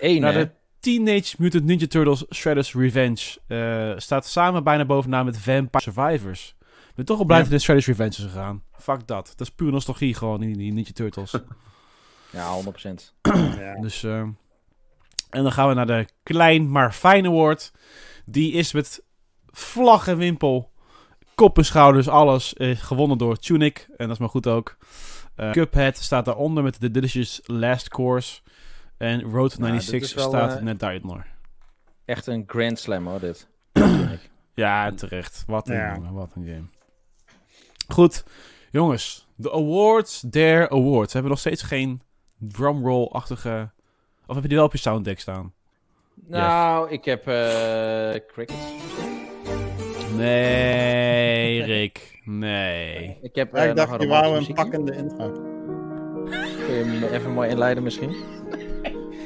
Eén, Naar hè? de Teenage Mutant Ninja Turtles Shredder's Revenge. Eh, staat samen bijna bovenaan met Vampire Survivors. Ik ben toch al blij Ja. dat de Shredder's Revenge is gegaan. Fuck dat. Dat is puur nostalgie gewoon, die, die Ninja Turtles. [LAUGHS] Ja, 100%. Ja. dus, eh, en dan gaan we naar de Klein maar Fijn Award. Die is met vlag en wimpel, kop en schouders, alles eh, gewonnen door Tunic. En dat is maar goed ook. Eh, Cuphead staat daaronder met The Delicious Last Course. En Road to Nou, dit 96 is wel, staat eh, net daaronder. Echt een grand slam hoor, dit. [CLEARS THROAT] Ja, terecht. Wat een, Ja. jongen, wat een game. Goed, jongens. De awards, their awards. We hebben nog steeds geen drumroll-achtige... Of heb je die wel op je sounddeck staan? Nou, ik heb eh crickets. Nee, [LAUGHS] Rick. Nee. Ik heb Ja, eh, ik nog dacht, een je wou een pakkende intro. Kun je hem even mooi inleiden misschien? [LAUGHS]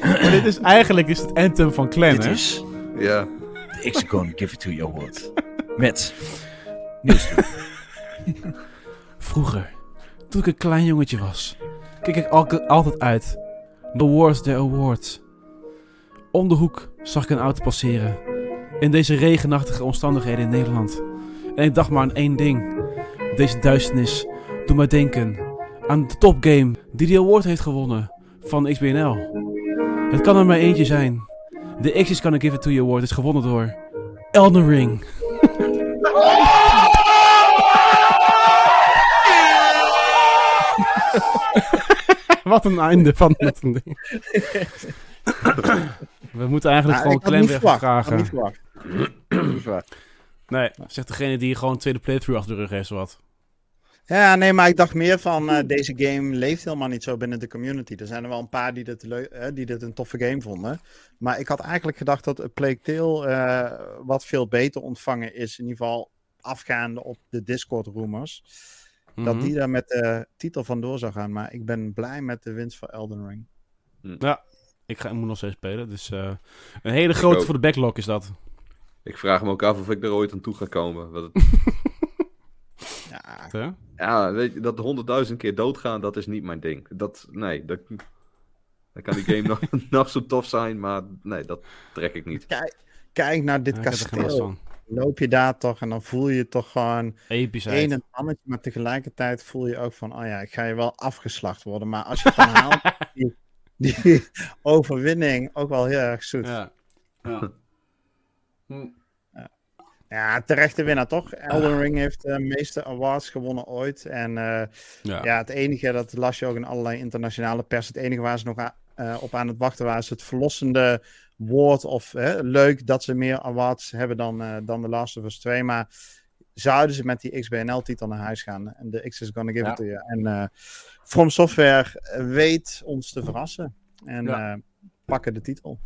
Maar dit is eigenlijk is het anthem van Clan, Dit hè? is Ja. de Hexagon Give It To You Award. Met Niels. Vroeger, toen ik een klein jongetje was, keek ik al- altijd uit. The awards, the awards. Om de hoek zag ik een auto passeren. In deze regenachtige omstandigheden in Nederland. En ik dacht maar aan één ding. Deze duisternis doet mij denken aan de topgame die die award heeft gewonnen van XBNL. Het kan er maar eentje zijn. De X is Gonna Give It To You Award is gewonnen door Elden Ring. [LAUGHS] Wat een einde van het [LAUGHS] ding. We moeten eigenlijk Nou, gewoon ik had Nee, zegt degene die gewoon een tweede playthrough achter de rug heeft, wat. Ja, nee, maar ik dacht meer van eh, deze game leeft helemaal niet zo binnen de community. Er zijn er wel een paar die dit, eh, die dit een toffe game vonden. Maar ik had eigenlijk gedacht dat A Plague Tale eh, wat veel beter ontvangen is. In ieder geval afgaande op de Discord rumors. Dat Mhm. die daar met de titel vandoor zou gaan. Maar ik ben blij met de winst voor Elden Ring. Ik, ga, ik moet nog steeds spelen, dus eh, een hele grote voor de backlog is dat. Ik vraag me ook af of ik er ooit aan toe ga komen. Het- [LAUGHS] Ja, ja, weet je, dat honderdduizend keer doodgaan, dat is niet mijn ding. Dat, nee, dat, dan kan die game nog, [LAUGHS] [LAUGHS] nog zo tof zijn, maar nee, dat trek ik niet. kijk naar dit Ja, kasteel. loop je daar toch en dan voel je toch gewoon Episch een uit. en ander, maar tegelijkertijd voel je ook van, oh ja, ik ga je wel afgeslacht worden. Maar als je het dan haalt, die, die overwinning ook wel heel erg zoet. Ja, Ja. Ja. terechte winnaar toch? Elden Ring heeft de meeste awards gewonnen ooit. En eh, Ja. ja. het enige, dat las je ook in allerlei internationale pers, het enige waar ze nog eh, op aan het wachten waren, is het verlossende woord of hè, leuk dat ze meer awards hebben dan, eh dan The Last of Us 2. Maar zouden ze met die XBNL-titel naar huis gaan? En de X is gonna give Ja. it to you. En eh From Software weet ons te verrassen. En Ja. eh, pakken de titel.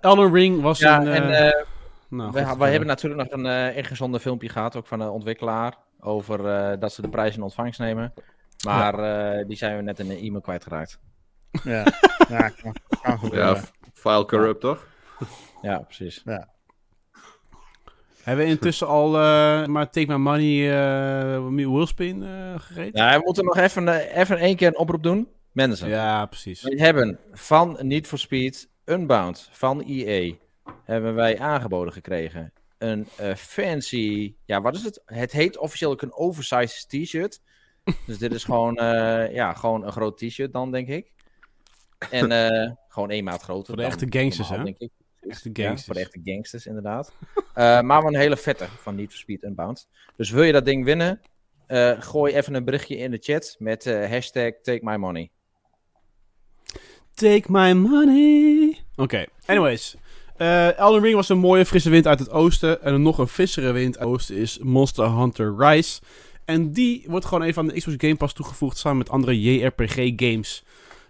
Elden Ring was Ja, een... en eh, eh, nou, goed, eh, hebben natuurlijk nog een eh ingezonden filmpje gehad, ook van de ontwikkelaar, over eh, dat ze de prijs in ontvangst nemen. Maar eh, die zijn we net in een e-mail kwijtgeraakt. Ja, [LAUGHS] ja kan. Ja, file corrupt, toch? Ja, precies. Hebben we intussen al eh, maar Take My Money uh, Willspin eh gegeten? Ja, we moeten nog even, even één keer een oproep doen. Mensen, Ja, precies. wij hebben van Need for Speed Unbound van EA hebben wij aangeboden gekregen. Een eh, fancy, ja wat is het? Het heet officieel ook een oversized t-shirt. [LAUGHS] Dus dit is gewoon, eh, ja, gewoon een groot t-shirt dan, denk ik. En eh, gewoon één maat groter. Voor de echte gangsters, normaal, hè? Denk ik. Echte Ja, gangsters. voor de echte gangsters, inderdaad. Maar wel een hele vette van Need for Speed Unbound. Dus wil je dat ding winnen? gooi even een berichtje in de chat met hashtag Take My Money. Take my money. Oké, anyways. Eh Elden Ring was een mooie frisse wind uit het oosten. En een nog een frissere wind uit het oosten is Monster Hunter Rise. En die wordt gewoon even aan de Xbox Game Pass toegevoegd samen met andere JRPG games.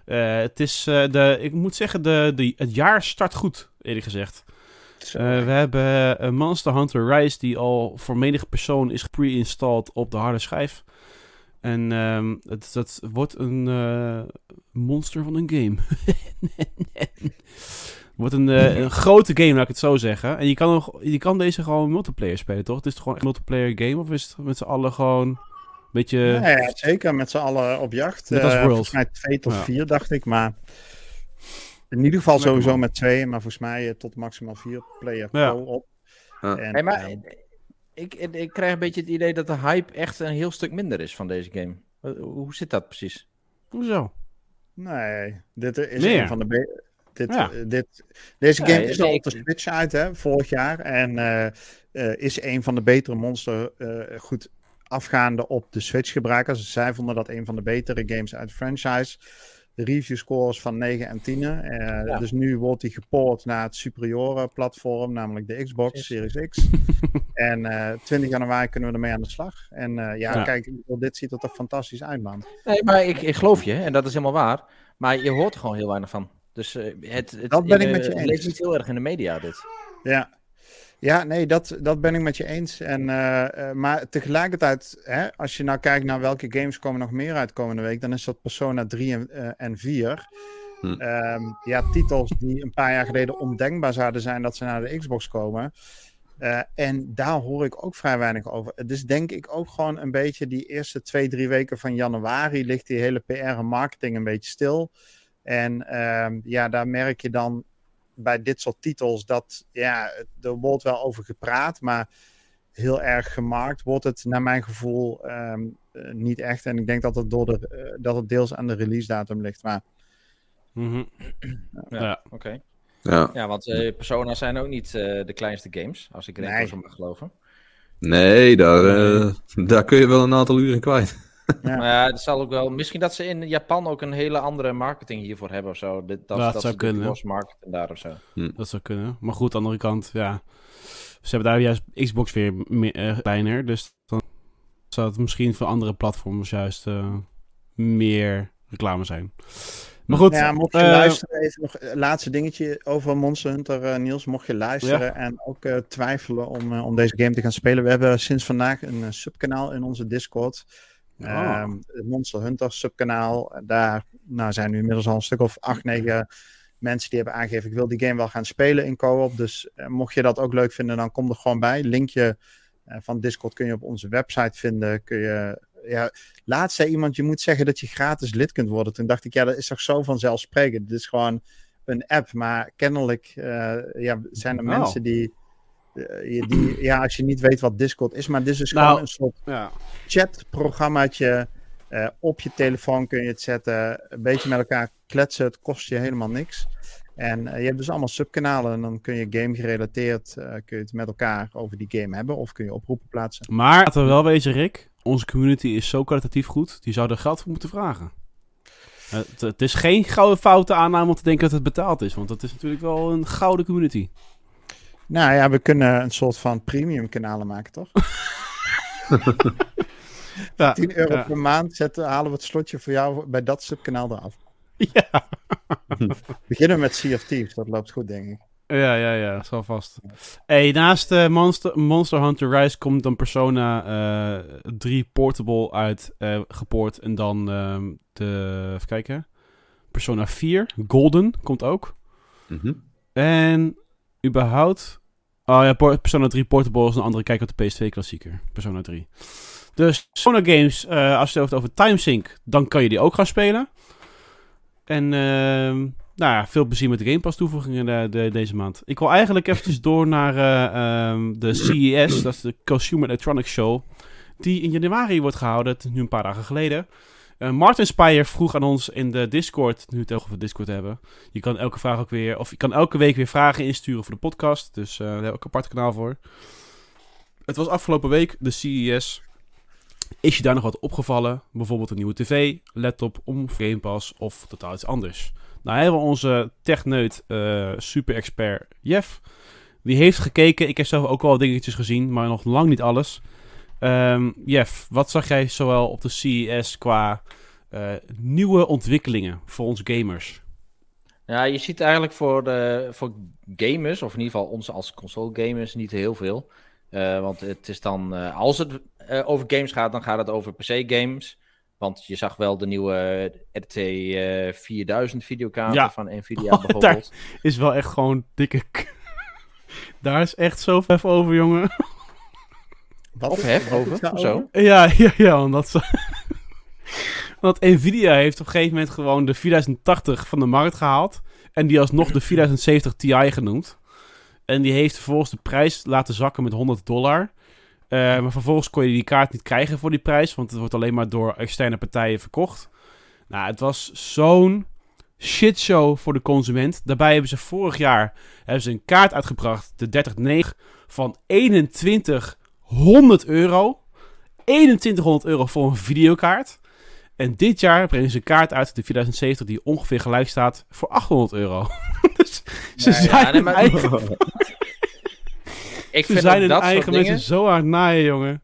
Eh, het is, eh, de, ik moet zeggen, de, de, het jaar start goed, eerlijk gezegd. We hebben Monster Hunter Rise, die al voor menige persoon is pre-installed op de harde schijf. En ehm, het, dat wordt een monster van een game. [LAUGHS] wordt een, eh, een grote game, laat ik het zo zeggen. En je kan, nog, je kan deze gewoon multiplayer spelen, toch? Het is toch gewoon een multiplayer game? Of is het met z'n allen gewoon een beetje... Ja, ja, zeker met z'n allen op jacht. Net als Eh, volgens mij twee tot Ja. vier, dacht ik. Maar in ieder geval Lekker, sowieso man. met twee, maar volgens mij eh, tot maximaal vier player Ja. Ja. En, Hey, maar ik, ik, ik krijg een beetje het idee dat de hype echt een heel stuk minder is van deze game. Hoe- Hoe zit dat precies? Hoezo? nee, dit is Meer. een van de... Dit, Ja. eh, dit, deze Ja, game is al op de Switch uit, hè, vorig jaar. En eh, eh, is een van de betere monster eh, goed afgaande op de Switch gebruikers. Dus zij vonden dat een van de betere games uit de franchise. De review scores van 9 en 10. eh, Ja. Dus nu wordt die gepoord naar het superioren platform, namelijk de Xbox. Series X. [LAUGHS] en eh 20 januari kunnen we ermee aan de slag. En eh, ja, Ja. kijk, dit ziet er toch fantastisch uit, man. Nee, maar ik, ik geloof je, en dat is helemaal waar. Maar je hoort er gewoon heel weinig van. Dus eh, het, het, Dat ben ik met je het eens. leeft niet heel erg in de media, dit. Ja, ja nee, dat, dat ben ik met je eens. En, eh, eh, maar tegelijkertijd, hè, als je nou kijkt naar welke games komen nog meer uit komende week, dan is dat Persona 3 en, eh, en 4. Hm. Ehm, ja, titels die een paar jaar geleden ondenkbaar zouden zijn dat ze naar de Xbox komen. Eh, en daar hoor ik ook vrij weinig over. Dus denk ik ook gewoon een beetje die eerste twee, drie weken van januari ligt die hele PR en marketing een beetje stil. En ehm, ja, daar merk je dan bij dit soort titels dat, ja, er wordt wel over gepraat, maar heel erg gemarkt wordt het, naar mijn gevoel, ehm, eh, niet echt. En ik denk dat het, door de, eh, dat het deels aan de release datum ligt. Maar Mhm. Ja, Ja. oké. Ja. Ja, want eh Persona zijn ook niet eh, de kleinste games, als ik Nee. Renko zo mag geloven. Nee, daar, eh, daar kun je wel een aantal uren kwijt. Ja. Maar ja, het zal ook wel... Misschien dat ze in Japan ook een hele andere marketing hiervoor hebben of zo. Dat, dat, dat dat zou kunnen, marketing daar of zo. Dat zou kunnen. Maar goed, aan de andere kant, ja. Ze hebben daar juist Xbox weer meer, eh, kleiner. Dus dan zou het misschien voor andere platforms juist eh, meer reclame zijn. Maar goed. ja, mocht je eh, luisteren, even nog een laatste dingetje over Monster Hunter, Niels. Mocht je luisteren en ook eh, twijfelen om, om deze game te gaan spelen. We hebben sinds vandaag een subkanaal in onze Discord. Oh. Ehm, het Monster Hunter subkanaal. Daar nou, zijn nu inmiddels al een stuk of acht, negen mensen die hebben aangegeven... ik wil die game wel gaan spelen in co-op. Dus eh, mocht je dat ook leuk vinden, dan kom er gewoon bij. Linkje eh, van Discord kun je op onze website vinden. Kun je, ja, laatst zei iemand, je moet zeggen dat je gratis lid kunt worden. Toen dacht ik, ja, dat is toch zo vanzelfsprekend. Dit is gewoon een app. Maar kennelijk eh, ja, zijn er Oh. mensen die die, ja, als je niet weet wat Discord is, maar dit is dus Nou, gewoon een soort Ja. chatprogrammaatje. Eh, op je telefoon kun je het zetten, een beetje met elkaar kletsen, het kost je helemaal niks. En eh, je hebt dus allemaal subkanalen en dan kun je game gerelateerd, eh, kun je het met elkaar over die game hebben of kun je oproepen plaatsen. Maar laten we wel wezen, Rick. Onze community is zo kwalitatief goed. Die zou er geld voor moeten vragen. Het, het is geen gouden foute aanname om te denken dat het betaald is. Want dat is natuurlijk wel een gouden community. Nou ja, we kunnen een soort van premium kanalen maken, toch? [LAUGHS] Ja, 10 euro ja. per maand zetten, halen we het slotje voor jou bij dat subkanaal eraf. [LAUGHS] Ja. [LAUGHS] Beginnen we met Sea of Thieves, dat loopt goed, denk ik. Ja, ja, ja, wel vast. Hey, naast eh, Monster, Monster Hunter Rise komt dan Persona eh 3 Portable uit, eh, gepoord. En dan ehm, de, even kijken, Persona 4 Golden komt ook. Mhm. En überhaupt, oh ja, Persona 3 Portable is een andere kijk op de PS2 klassieker, Persona 3. Dus Persona Games, eh, als je het over TimeSync, dan kan je die ook gaan spelen. En ehm, nou ja, veel plezier met de Game Pass toevoegingen de, de- deze maand. Ik wil eigenlijk eventjes door naar eh, ehm, de CES, dat is de Consumer Electronics Show, die in januari wordt gehouden, nu een paar dagen geleden. Eh, Martin Speyer vroeg aan ons in de Discord, nu we het over Discord hebben. Je kan elke vraag ook weer, of je kan elke week weer vragen insturen voor de podcast. Dus eh daar hebben we ook een apart kanaal voor. Het was afgelopen week, de CES. Is je daar nog wat opgevallen? Bijvoorbeeld een nieuwe tv, laptop, om Game Pass of totaal iets anders? Nou hebben we onze techneut, eh super expert Jeff. Die heeft gekeken. Ik heb zelf ook wel dingetjes gezien, maar nog lang niet alles. Ehm Jeff, wat zag jij zowel op de CES qua eh, nieuwe ontwikkelingen voor ons gamers? Ja, je ziet eigenlijk voor, de, voor gamers, of in ieder geval ons als console gamers, niet heel veel. Eh, want het is dan, eh, als het over games gaat, dan gaat het over PC-games. Want je zag wel de nieuwe RT eh 4000 videokaart Ja. van Nvidia [LAUGHS] Oh, bijvoorbeeld. Is wel echt gewoon dikke. [LAUGHS] Daar is echt zo vef over, jongen. Wat Of is- hef wat over, daar zo. [LAUGHS] Ja, ja, ja, omdat ze... Want Nvidia heeft op een gegeven moment gewoon de 4080 van de markt gehaald. En die alsnog de 4070 Ti genoemd. En die heeft vervolgens de prijs laten zakken met 100 dollar. Eh, maar vervolgens kon je die kaart niet krijgen voor die prijs. Want het wordt alleen maar door externe partijen verkocht. Nou, het was zo'n shitshow voor de consument. Daarbij hebben ze vorig jaar hebben ze een kaart uitgebracht. De 3090 van 2100 euro. 2100 euro voor een videokaart. En dit jaar brengen ze een kaart uit, de 4070, die ongeveer gelijk staat voor 800 euro. [LAUGHS] dus ze ja, zijn nee, maar- [LAUGHS] eigen, Ik ze vind zijn dat eigen mensen dingen... zo hard naaien, jongen.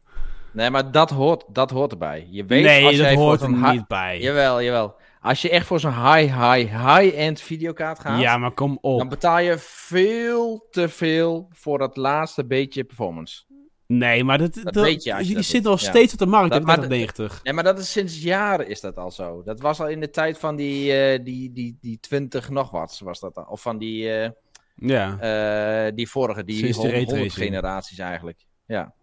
Nee, maar dat hoort, dat hoort erbij. Je weet nee, als dat jij hoort er niet bij. Jawel, jawel. Als je echt voor zo'n high, high, high-end videokaart gaat, Ja, maar kom op. dan betaal je veel te veel voor dat laatste beetje performance. Nee, maar dat, dat, weet je als je die dat zit nog ja. steeds op de markt, Dat- dat- 90. Nee, maar dat is sinds jaren is dat al zo. Dat was al in de tijd van die, eh, die, die, die 20 nog wat, was dat al. Of van die, eh, Ja. eh, die vorige, die Sinds de 100, raytracing. generaties eigenlijk. Ja.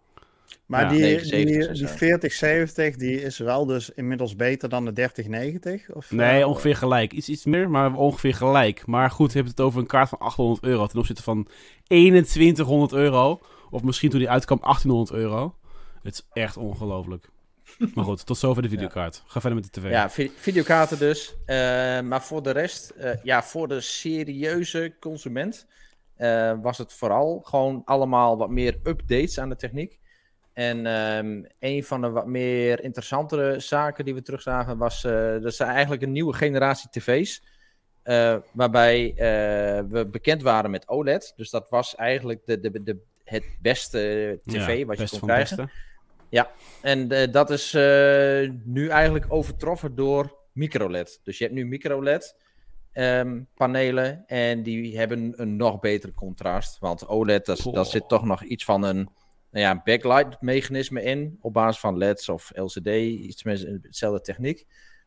Maar Ja, die, 79 die, die zo. 4070 die is wel dus inmiddels beter dan de 3090? Of, Nee, ongeveer gelijk. Iets, iets meer, maar ongeveer gelijk. Maar goed, je hebt het over een kaart van 800 euro ten opzichte van 2100 euro. Of misschien toen die uitkwam 1800 euro. Het is echt ongelooflijk. maar goed, tot zover de [LAUGHS] videokaart. Ga verder met de tv. Ja, vi- videokaarten dus. Eh, maar voor de rest, eh, ja, voor de serieuze consument eh, was het vooral gewoon allemaal wat meer updates aan de techniek. En ehm, een van de wat meer interessantere zaken die we terugzagen was, dat zijn eigenlijk een nieuwe generatie tv's. waarbij we bekend waren met OLED. Dus dat was eigenlijk de, de, de, het beste tv Ja, wat je kon krijgen. beste. En eh, dat is eh, nu eigenlijk overtroffen door microLED. Dus je hebt nu microLED ehm, panelen en die hebben een nog beter contrast. Want OLED, Goh. zit toch nog iets van een nou ja, backlight mechanisme in. Op basis van LEDs of LCD, iets met hetzelfde techniek.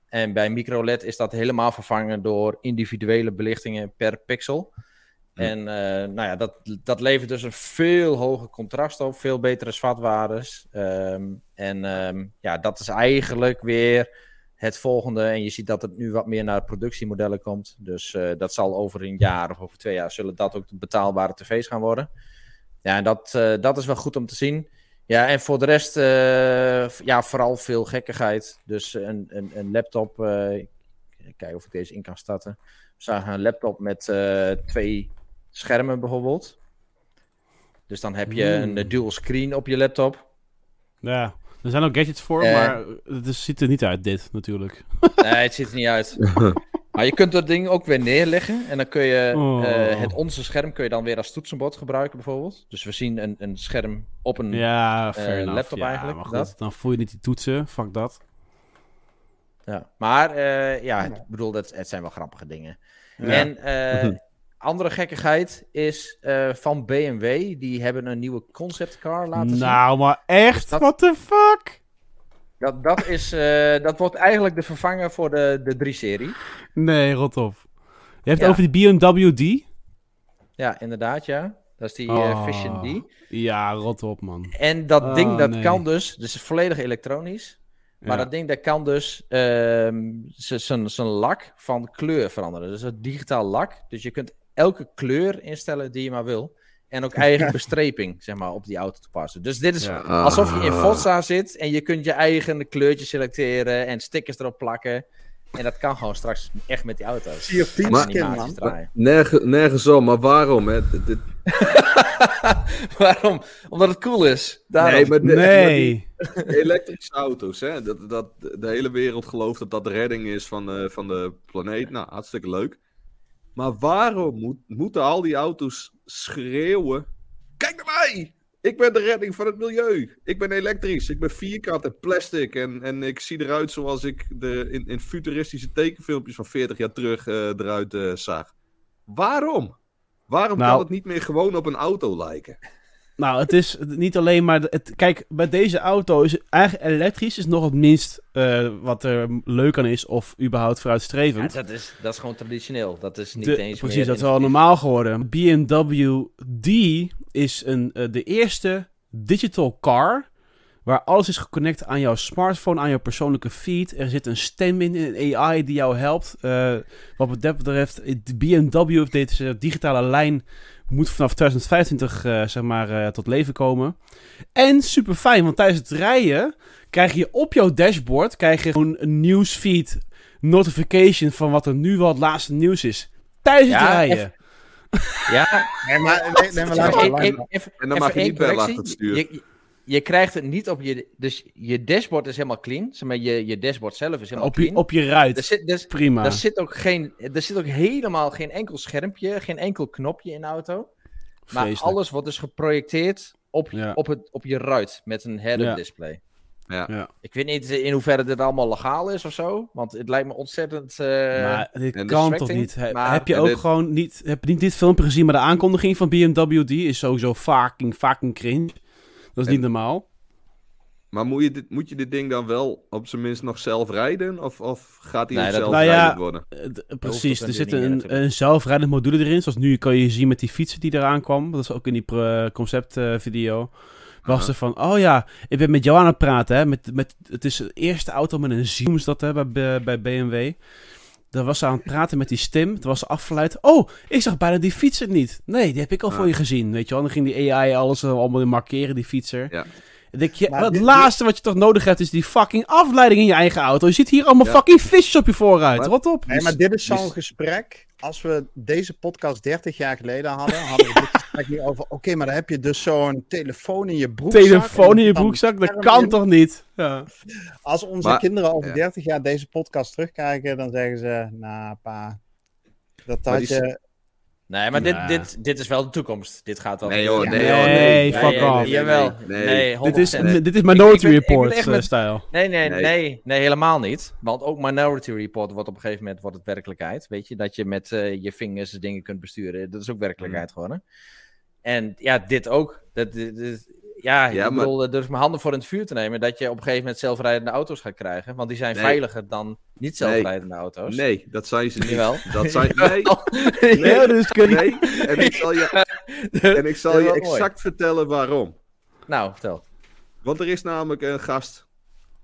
En bij microLED is dat helemaal vervangen door individuele belichtingen per pixel. En eh, nou ja, dat, dat levert dus een veel hoger contrast op, veel betere SWAT-waardes. Ehm, en ehm, ja, dat is eigenlijk weer het volgende. En je ziet dat het nu wat meer naar productiemodellen komt. Dus eh, dat zal over een jaar of over twee jaar zullen dat ook betaalbare tv's gaan worden. Ja, en dat, eh, dat is wel goed om te zien. Ja, en voor de rest, ja, vooral veel gekkigheid. Dus een, een, een laptop, kijk of ik deze in kan starten. We zagen een laptop met twee schermen bijvoorbeeld. Dus dan heb je Hmm. een eh, dual screen op je laptop. Ja, er zijn ook gadgets voor, Eh. maar het ziet er niet uit, dit natuurlijk. [LAUGHS] Nee, het ziet er niet uit. [LAUGHS] Maar je kunt dat ding ook weer neerleggen. En dan kun je Oh. eh, het onze scherm kun je dan weer als toetsenbord gebruiken bijvoorbeeld. Dus we zien een, een scherm op een... Ja, enough. laptop ja, eigenlijk, Maar goed, dat. dan voel je niet die toetsen, fuck dat. Ja. Maar ja, ik bedoel, dat, het zijn wel grappige dingen. Ja. En [LAUGHS] andere gekkigheid is eh, van BMW. Die hebben een nieuwe concept car laten zien. Nou, maar echt? Dat- What the fuck? Dat, dat, is, eh, dat wordt eigenlijk de vervanger voor de, de 3-serie. Nee, rot op. Je hebt Ja. het over die BMW D? Ja, inderdaad, ja. Dat is die Oh. eh, Vision D. Ja, rot op, man. En dat Oh, ding, dat nee. kan dus... Dus volledig elektronisch. Maar Ja. dat ding, dat kan dus z- zijn zijn lak van kleur veranderen. Dus een digitaal lak. Dus je kunt elke kleur instellen die je maar wil. En ook eigen [LAUGHS] bestreping, zeg maar, op die auto toepassen. Dus dit is Ja. alsof je in Ah. Forza zit en je kunt je eigen kleurtje selecteren en stickers erop plakken. En dat kan gewoon straks echt met die auto's. Zie je man. draaien. Nergens, nergens om, maar waarom? Hè? Dit- dit- [LAUGHS] Waarom? Omdat het cool is. Daarom. Nee, maar de- Nee. maar die elektrische auto's, hè? Dat, dat, de hele wereld gelooft dat dat de redding is van de, van de planeet. Nou, hartstikke leuk. Maar waarom moet, moeten al die auto's schreeuwen? Kijk naar mij! Ik ben de redding van het milieu. Ik ben elektrisch. Ik ben vierkant en plastic. En, en ik zie eruit zoals ik de, in, in futuristische tekenfilmpjes van 40 jaar terug eh, eruit eh, zag. Waarom? Waarom Nou- kan het niet meer gewoon op een auto lijken? Nou, het is niet alleen maar... Het, kijk, bij deze auto is eigenlijk elektrisch is nog het minst eh, wat er leuk aan is of überhaupt Ja, vooruitstrevend. dat, is, dat is gewoon traditioneel. Dat is niet De- eens precies, meer dat is wel normaal geworden. BMW D is een, eh, de eerste digital car waar alles is geconnect aan jouw smartphone, aan jouw persoonlijke feed. Er zit een stem in, een AI die jou helpt. Eh, wat dat betreft, BMW heeft deze digitale lijn moet vanaf 2025 eh, zeg maar, eh, tot leven komen. En super fijn, want tijdens het rijden krijg je op jouw dashboard krijg je gewoon een newsfeed notification van wat er nu wel het laatste nieuws is. Tijdens het Ja, rijden. Ja, Nee, maar, nee, nee, maar laat Even- maar- even- even- En dan even mag je niet bellen achter het stuur. Je, je, krijgt het niet op je... Dus je dashboard is helemaal clean. Zeg maar, je, je dashboard zelf is helemaal Op je, clean. op je ruit. Er zit, dus, Prima. er, zit ook geen, er zit ook helemaal geen enkel schermpje, geen enkel knopje in de auto. Maar Vreselijk. alles wordt dus geprojecteerd op, Ja. op, het, op je ruit met een head-up Ja. display. Ja. Ja. Ik weet niet in hoeverre dit allemaal legaal is of zo. Want het lijkt me ontzettend... eh, maar dit kan toch niet? He- maar- heb je ook dit- gewoon niet... Heb je niet dit filmpje gezien, maar de aankondiging van BMW D is sowieso fucking, fucking cringe. Dat is En- niet normaal. Maar moet je, dit, moet je dit ding dan wel op zijn minst nog zelf rijden? Of, of gaat hij Nee, zelfrijdend Nou ja, worden? Eh, hoeft precies, er zit een, een zelfrijdend module erin. Zoals nu kan je zien met die fietsen die eraan kwam. Dat is ook in die pro- conceptvideo. Was er van, oh ja, ik ben met jou aan het praten. Hè, met, met, het is de eerste auto met een zoom, is dat hè, bij, bij BMW. Daar was ze aan het praten met die stem. Toen was ze afgeleid. Oh, ik zag bijna die fietser niet. Nee, die heb ik al Ah. voor je gezien. Weet je wel, dan ging die AI alles eh, allemaal markeren, die fietser. Ja. Je, Maar het dit- laatste wat je toch nodig hebt is die fucking afleiding in je eigen auto. Je ziet hier allemaal Ja. fucking visjes op je voorruit. Maar- Wat op. Nee, maar dit is Dus- zo'n gesprek. Als we deze podcast 30 jaar geleden hadden, hadden we dit gesprek niet over. Oké, maar dan heb je dus zo'n telefoon in je broekzak. telefoon in je broekzak, dat kan in. toch niet? Ja. Als onze Maar- kinderen over ja. 30 jaar deze podcast terugkijken, dan zeggen ze: Nou, pa, dat had die- je. Nee, maar dit, Ja. dit, dit is wel de toekomst. Dit gaat wel. Nee hoor, Ja. nee Nee, hoor, nee. fuck nee, off. Jawel. Nee, Nee, Dit is, 100%. Nee. dit is Minority Ik ben- ik ben Report echt eh, met- stijl. Nee, nee, Nee. nee, nee, helemaal niet. Want ook Minority Report wordt op een gegeven moment wordt het werkelijkheid. Weet je, dat je met eh, je vingers dingen kunt besturen. Dat is ook werkelijkheid geworden. En ja, dit ook. Dat, dit- dit- ja, Ja, ik maar- bedoel, eh, dus mijn handen voor in het vuur te nemen. Dat je op een gegeven moment zelfrijdende auto's gaat krijgen. Want die zijn Nee. veiliger dan niet zelfrijdende auto's. Nee, dat zijn ze niet. Jawel. Dat zijn, [LAUGHS] nee, Nee, kut. nee. En ik zal je, [LAUGHS] en ik zal je mooi. exact vertellen waarom. Nou, vertel. Want er is namelijk een gast,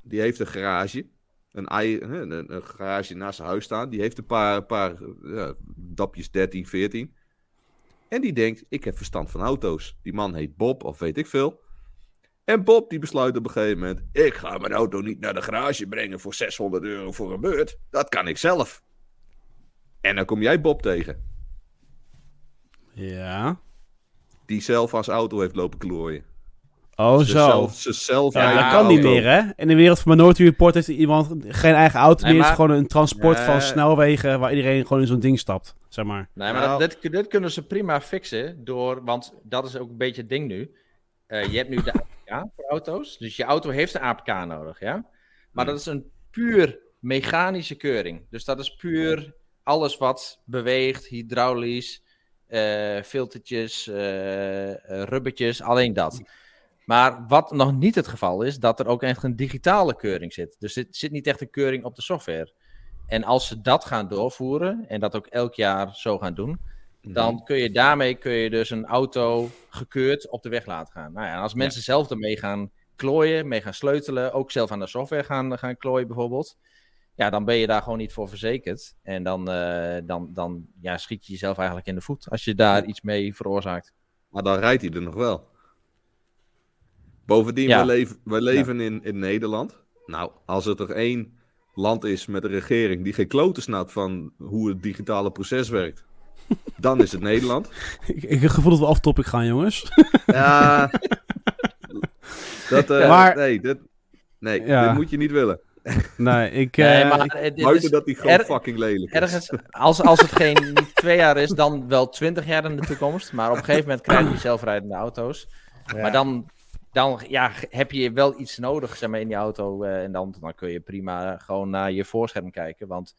die heeft een garage. Een, een garage naast zijn huis staan. Die heeft een paar, paar ja, dapjes 13, 14. En die denkt, ik heb verstand van auto's. Die man heet Bob, of weet ik veel. En Bob die besluit op een gegeven moment... Ik ga mijn auto niet naar de garage brengen voor 600 euro voor een beurt. Dat kan ik zelf. En dan kom jij Bob tegen. Ja. Die zelf als auto heeft lopen klooien. Oh, Ze zo. Zelf, ze zelf Ja, dat kan niet meer, hè? In de wereld van Minority Report heeft iemand geen eigen auto Nee, meer. Het is gewoon een transport van snelwegen waar iedereen gewoon in zo'n ding stapt, zeg maar. Nee, maar Nou. dat, dit, dit kunnen ze prima fixen door, want dat is ook een beetje het ding nu. Eh, je hebt nu de APK voor auto's, dus je auto heeft een APK nodig, ja. Maar dat is een puur mechanische keuring. Dus dat is puur alles wat beweegt, hydraulisch, eh filtertjes, eh, rubbertjes, alleen dat. Maar wat nog niet het geval is, dat er ook echt een digitale keuring zit. Dus er zit niet echt een keuring op de software. En als ze dat gaan doorvoeren en dat ook elk jaar zo gaan doen, dan kun je daarmee kun je dus een auto gekeurd op de weg laten gaan. Nou ja, als mensen zelf ermee gaan klooien, mee gaan sleutelen, ook zelf aan de software gaan, gaan klooien bijvoorbeeld, ja, dan ben je daar gewoon niet voor verzekerd. En dan, eh, dan, dan ja, schiet je jezelf eigenlijk in de voet als je daar iets mee veroorzaakt. Maar dan rijdt hij er nog wel. Bovendien, Ja. we leven, we leven in, in Nederland. Nou, als er toch één land is met een regering die geen kloten snapt van hoe het digitale proces werkt, [LAUGHS] dan is het Nederland. Ik, ik heb het gevoel dat we off-topic gaan, jongens. Ja. dat, eh, Maar- nee, dit, nee Ja. dit moet je niet willen. nee, ik... Nee, eh, maar ik- dit Buiten is dat die gewoon er- fucking lelijk is. ergens, als, als het geen niet [LAUGHS] twee jaar is, dan wel twintig jaar in de toekomst. Maar op een gegeven moment krijg je zelfrijdende auto's. Ja. Maar dan, dan ja, heb je wel iets nodig zeg maar, in die auto. eh, en dan, dan kun je prima gewoon naar je voorscherm kijken. Want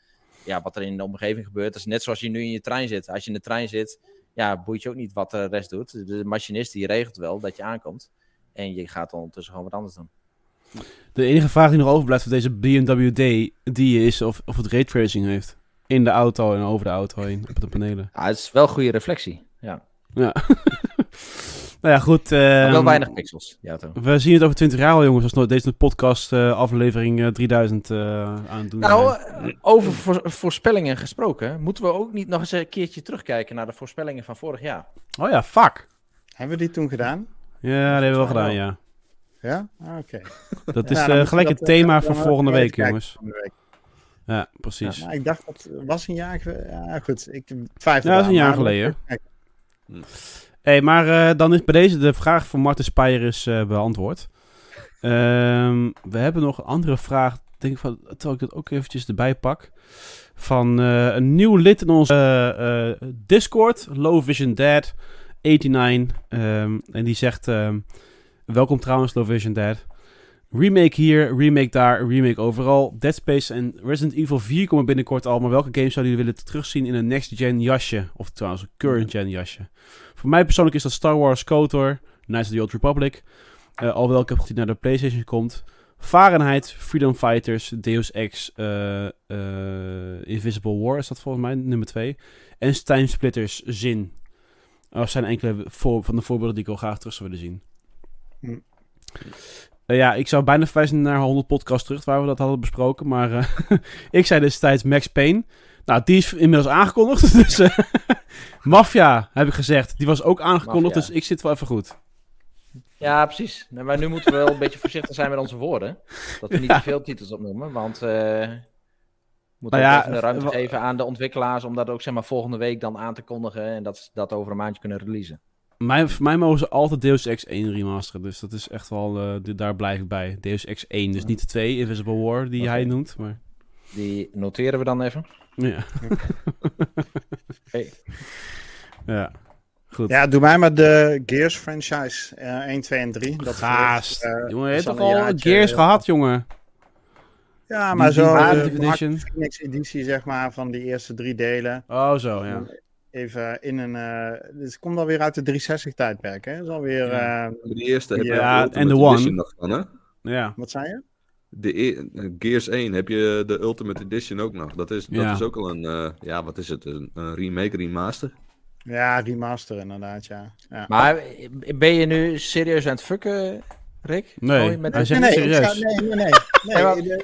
ja, wat er in de omgeving gebeurt, is net zoals je nu in je trein zit. Als je in de trein zit, ja, boeit je ook niet wat de rest doet. De machinist die regelt wel dat je aankomt. En je gaat ondertussen gewoon wat anders doen. De enige vraag die nog overblijft voor deze BMW D, die is of, of het raytracing heeft. In de auto en over de auto heen, op de panelen. Ja, het is wel goede reflectie. Ja. Ja. [LAUGHS] nou ja, goed. Maar ehm, wel weinig pixels, auto. We zien het over 20 jaar al, jongens, als nooit deze podcast eh, aflevering eh, 3000 eh, aan het doen Nou, over voor- voorspellingen gesproken, moeten we ook niet nog eens een keertje terugkijken naar de voorspellingen van vorig jaar? Oh ja, fuck. Hebben we die toen gedaan? Ja, dat hebben we wel gedaan, wel. ja. Ja? Ah, Oké. [LAUGHS] Dat is Ja, eh, gelijk het thema dan voor wel volgende week, jongens. volgende week. Ja, precies. Ja, maar ik dacht dat was een jaar geleden. Ja, goed. Ik twijfel. Ja, dat is een jaar geleden. Hey, maar eh, dan is bij deze de vraag van Marten Speyer is eh, beantwoord. Ehm, we hebben nog een andere vraag, denk ik van, terwijl ik dat ook eventjes erbij pak. Van eh, een nieuw lid in onze Discord, Low Vision Dad 89. ehm, en die zegt, ehm, welkom trouwens Low Vision Dad. Remake hier, remake daar, remake overal. Dead Space en Resident Evil 4 komen binnenkort al. Maar welke games zouden jullie willen terugzien in een next-gen jasje? Of trouwens een current-gen jasje? Voor mij persoonlijk is dat Star Wars KOTOR, Knights of the Old Republic. eh alhoewel ik heb gezien naar de PlayStation komt. Fahrenheit, Freedom Fighters, Deus Ex, eh, eh, Invisible War is dat volgens mij, nummer 2. En Time Splitters Zin. Dat zijn enkele voor, van de voorbeelden die ik wel graag terug zou willen zien. Hm. Ja, ik zou bijna verwijzen naar 100 podcast terug waar we dat hadden besproken. Maar [LAUGHS] ik zei destijds Max Payne. Nou, die is inmiddels aangekondigd. [LAUGHS] Dus eh, Mafia, heb ik gezegd. Die was ook aangekondigd, Mafia. dus ik zit wel even goed. Ja, precies. Nou, maar nu moeten we wel een beetje voorzichtig zijn met onze woorden. Dat we niet Ja. te veel titels opnoemen, want eh we moeten Nou ja, even de ruimte geven aan de ontwikkelaars om dat ook zeg maar, volgende week dan aan te kondigen en dat ze dat over een maandje kunnen releasen. Mij, voor mij mogen ze altijd Deus Ex 1 remasteren. Dus dat is echt wel, eh, daar blijf ik bij. Deus Ex 1, dus niet de 2, Invisible War, die hij noemt. Maar Die noteren we dan even. Ja. Hey. ja. Goed. Ja, doe mij maar de Gears franchise. eh 1, 2 en 3. Dat Gaast. eh, jongen, je is hebt toch al jaartje, Gears eh, gehad, jongen? Ja, maar Die- die zo Definitive de Edition. Phoenix editie, zeg maar, van die eerste drie delen. Oh, zo, ja. Even in een... eh dus het komt alweer uit de 360-tijdperk, hè? Dat is alweer... Ja. eh, Die eerste je Ja, de en de One. Edition nog van, hè? Ja. wat zei je? De e- eh, Gears 1 heb je de Ultimate Edition ook nog. Dat is, dat Ja. is ook al een, eh, ja, wat is het? Een, een remake, remaster. Ja, remaster inderdaad, ja. ja. Maar ben je nu serieus aan het fucken, Rick? Nee, Oh, met hij de- zegt nee, het nee, ik serieus. ga- nee, nee, nee. [LAUGHS] nee, de-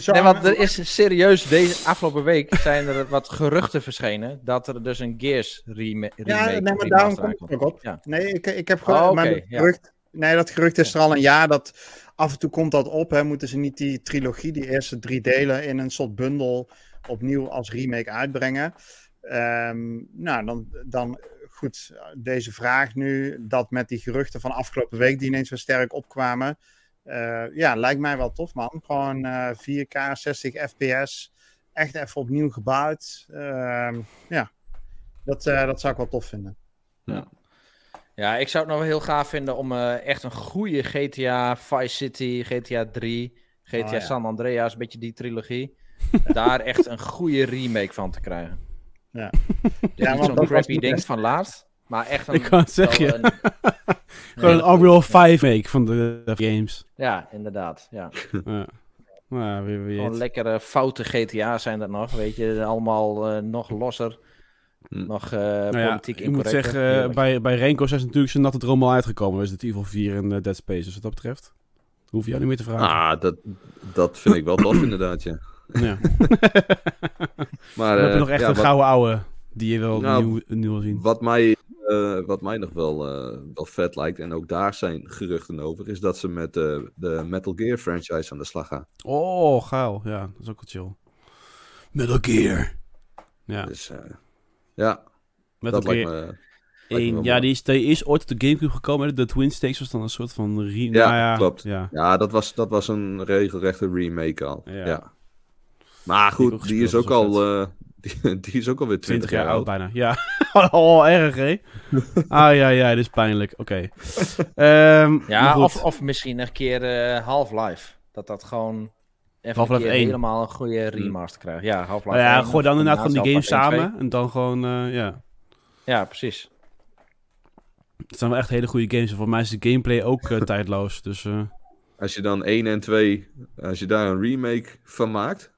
Zo- Nee, want er is serieus deze afgelopen week zijn er wat geruchten verschenen dat er dus een Gears rema remake Ja, nee, maar daarom kom ik aankomt. er ook op. Ja. Nee, ik, ik heb Oh, gewoon. oké, maar gerucht, nee, dat gerucht is er al een jaar. Dat af en toe komt dat op. Hè. Moeten ze niet die trilogie, die eerste drie delen, in een soort bundel opnieuw als remake uitbrengen? Ehm, nou, dan, dan goed. Deze vraag nu, dat met die geruchten van afgelopen week, die ineens weer sterk opkwamen. eh, ja, lijkt mij wel tof, man. Gewoon eh, 4K, 60 FPS. Echt even opnieuw gebouwd. Ehm, ja, dat, eh, dat zou ik wel tof vinden. Ja, ik zou het nog wel heel gaaf vinden om eh, echt een goede GTA Vice City, GTA 3, GTA Oh, ja. San Andreas, een beetje die trilogie. [LAUGHS] daar echt een goede remake van te krijgen. Ja. [LAUGHS] Dus Ja, niet zo'n crappy ding van laatst, maar echt een... Ik kan het zeggen, een- [LAUGHS] Gewoon een Unreal goeie. 5 make van de, de games. Ja, inderdaad. Ja. Ja. Nou, wie weet. Gewoon lekkere foute GTA's zijn dat nog, weet je. Allemaal eh, nog losser. Hm. Nog eh Nou ja, politiek ik moet zeggen, Heerlijk. bij, bij Renko is natuurlijk zijn natte droom al uitgekomen. Dus het Evil 4 en Dead Space. Dus wat dat betreft, hoef je jou niet meer te vragen. Ah, dat, dat vind ik wel tof [CLEARS THROAT] inderdaad, ja. Ja. [LAUGHS] Maar heb je eh, nog echt ja, een wat, gouden ouwe die je wel Nou, nieuw, nieuw wil zien. wat, mij, eh, wat mij nog wel, eh, wel vet lijkt, en ook daar zijn geruchten over, is dat ze met eh, de Metal Gear franchise aan de slag gaan. Oh, geil. Ja, dat is ook wel chill. Metal Gear. Ja, Dus eh, ja, Metal dat lijkt Gear me... lijkt me 1. wel Ja, die is, die is ooit op de Gamecube gekomen. De Twin Stakes was dan een soort van... Re Ja, nou ja, klopt. Ja. Ja, dat was, dat was een regelrechte remake al. Ja. Ja. Maar Die goed, die is ook al, eh, [LAUGHS] die, die is ook alweer 20 20 jaar jaar oud bijna. Ja. [LAUGHS] oh, erg hè? [LAUGHS] Ah ja, ja, dit is pijnlijk. Oké. Ehm, Ja, of, of misschien een keer eh, Half-Life. Dat dat gewoon even Half-Life een keer 1. helemaal een goede remaster krijgt. Ja, Half-Life Nou ja, 1, gooi dan inderdaad van die games combinatie Half-Life 1, samen. En dan gewoon, eh, ja. 2. Ja, precies. Het zijn wel echt hele goede games. En voor mij is de gameplay ook eh, tijdloos. Dus eh, Als je dan 1 en 2, als je daar een remake van maakt,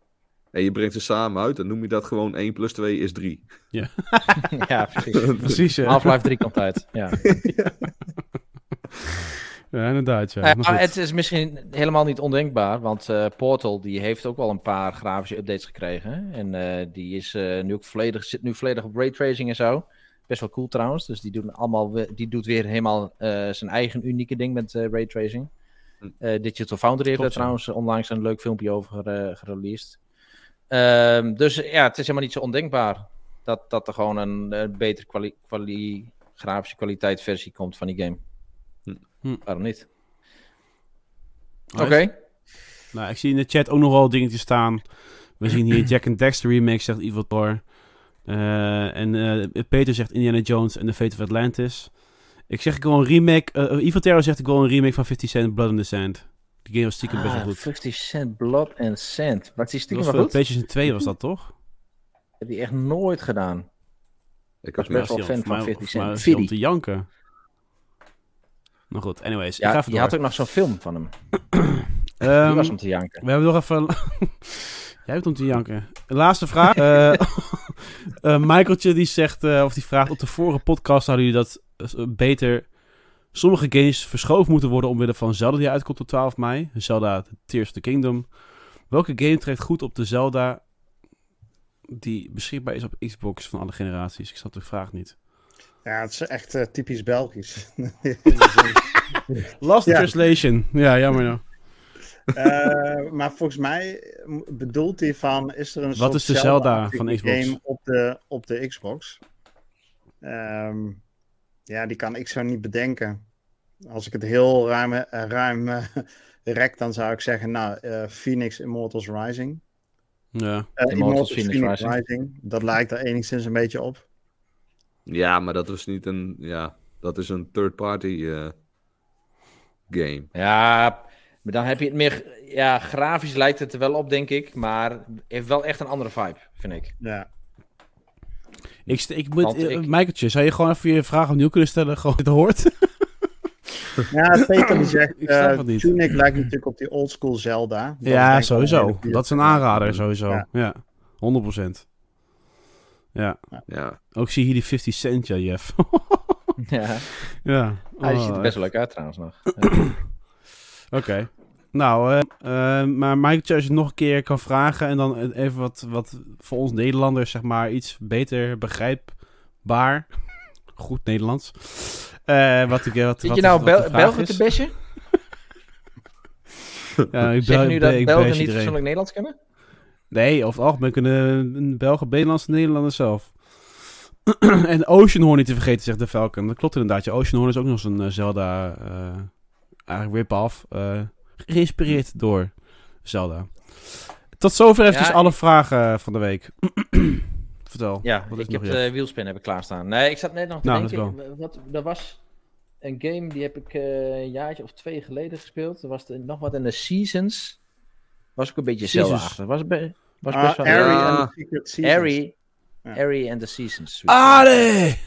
en je brengt ze samen uit, dan noem je dat gewoon 1 plus 2 is 3. [LAUGHS] ja, precies. precies. Ja. Half-Life 3 komt uit. Ja. [LAUGHS] [LAUGHS] ja. Ja. Nou ja, Maar goed. het is misschien helemaal niet ondenkbaar, want eh, Portal die heeft ook wel een paar grafische updates gekregen. En eh, die is eh, nu ook volledig, zit nu volledig op raytracing en zo. Best wel cool trouwens. Dus die, doen allemaal, die doet weer helemaal eh, zijn eigen unieke ding met eh, raytracing. Hm. Eh, Digital Foundry heeft daar trouwens onlangs een leuk filmpje over eh, gereleased. Ehm, dus ja, het is helemaal niet zo ondenkbaar dat, dat er gewoon een, eh, betere kwali- kwali- grafische kwaliteit versie komt van die game. Hm. Hm. Waarom niet? Oké. Nou, ik zie in de chat ook nog wel dingetjes staan. We zien hier Jack and Dexter remake, zegt Evil Thor. Eh, en eh, Peter zegt Indiana Jones en The Fate of Atlantis. Ik zeg ik wil een remake. eh Evil Terror zegt ik wil een remake van 50 Cent Blood in the Sand. Die game was stiekem best wel Ah, goed. 50 Cent Blood and Sand. Was die Dat stiekem was wel goed? PlayStation 2 was dat toch? Heb die echt nooit gedaan. Ik was best wel fan van mij- 50 voor mij Cent. die Fiddy. te janken. Nou goed, anyways. ik Ja, ga even je door. had ook nog zo'n film van hem. [CLEARS THROAT] Die Ehm, was om te janken. We hebben nog even. [LAUGHS] Jij hebt om te janken. Laatste vraag. [LAUGHS] [LAUGHS] Eh, Michaeltje die zegt, eh, of die vraagt: op de vorige podcast hadden jullie dat beter. Sommige games verschoven moeten worden omwille van Zelda die uitkomt op 12 mei. Zelda Tears of the Kingdom. Welke game trekt goed op de Zelda die beschikbaar is op Xbox van alle generaties? Ik snap de vraag niet. Ja, het is echt eh, typisch Belgisch. [LAUGHS] Last Ja. Translation. Ja, jammer nou. Eh, maar volgens mij bedoelt hij van, is er een Wat soort is de Zelda van Xbox? game op de, op de Xbox? Ehm, ja, die kan ik zo niet bedenken. Als ik het heel ruim, eh, ruim eh, rek, dan zou ik zeggen, nou, eh, Phoenix Immortals Rising. Ja. Eh, Immortals Phoenix Rising. Dat lijkt er enigszins een beetje op. Ja, maar dat was niet een, ja, dat is een third-party eh, game. Ja, maar dan heb je het meer... Ja, grafisch lijkt het er wel op, denk ik. Maar heeft wel echt een andere vibe, vind ik. Ja. Ik, ik moet, eh, ik- Michaeltje, zou je gewoon even je vraag opnieuw kunnen stellen? [LAUGHS] Gewoon dit hoort. [LAUGHS] Ja, Peter die zegt, [LAUGHS] Ik snap eh het niet. Tunic lijkt natuurlijk op die oldschool Zelda. Dat Ja, sowieso. Dat is een aanrader, sowieso. Ja. Ja, 100%. Ja, Ja, ook zie je hier die 50 cent, ja, Jeff. [LAUGHS] Ja, ja. hij Oh, ziet er best wel leuk uit trouwens nog. [CLEARS THROAT] Oké. Nou, eh, eh, maar Mike, als je het nog een keer kan vragen en dan even wat, wat voor ons Nederlanders, zeg maar, iets beter begrijpbaar. [LAUGHS] Goed Nederlands. Eh, wat ik, wat, Zit wat, je nou wat de Bel vraag Belgen te bashen? [LAUGHS] Ja, ik Zeg je nu dat Belgen niet fatsoenlijk Nederlands kennen? Nee, over het algemeen kunnen een Belgen, Nederlandse Nederlanders zelf. [CLEARS THROAT] en Oceanhorn niet te vergeten, zegt de Falcon. Dat klopt inderdaad. Ja, Oceanhorn is ook nog zo'n eh, Zelda, eh eigenlijk rip-off, eh, geïnspireerd door Zelda. Tot zover eventjes Ja, alle vragen van de week. [CLEARS THROAT] Vertel. Ja, ik heb de wielspin heb ik klaarstaan. Nee, ik zat net nog te Nou, denken. Wat, er was een game die heb ik een jaartje of twee geleden gespeeld. Er was nog wat in de Seasons. Was ook een beetje Seasons. Zelda-achtig. Was, be- was Ah, best wel... Harry Ja. and the [LAUGHS] Secret Seasons. Harry. Ja. Harry and the Seasons. Ari.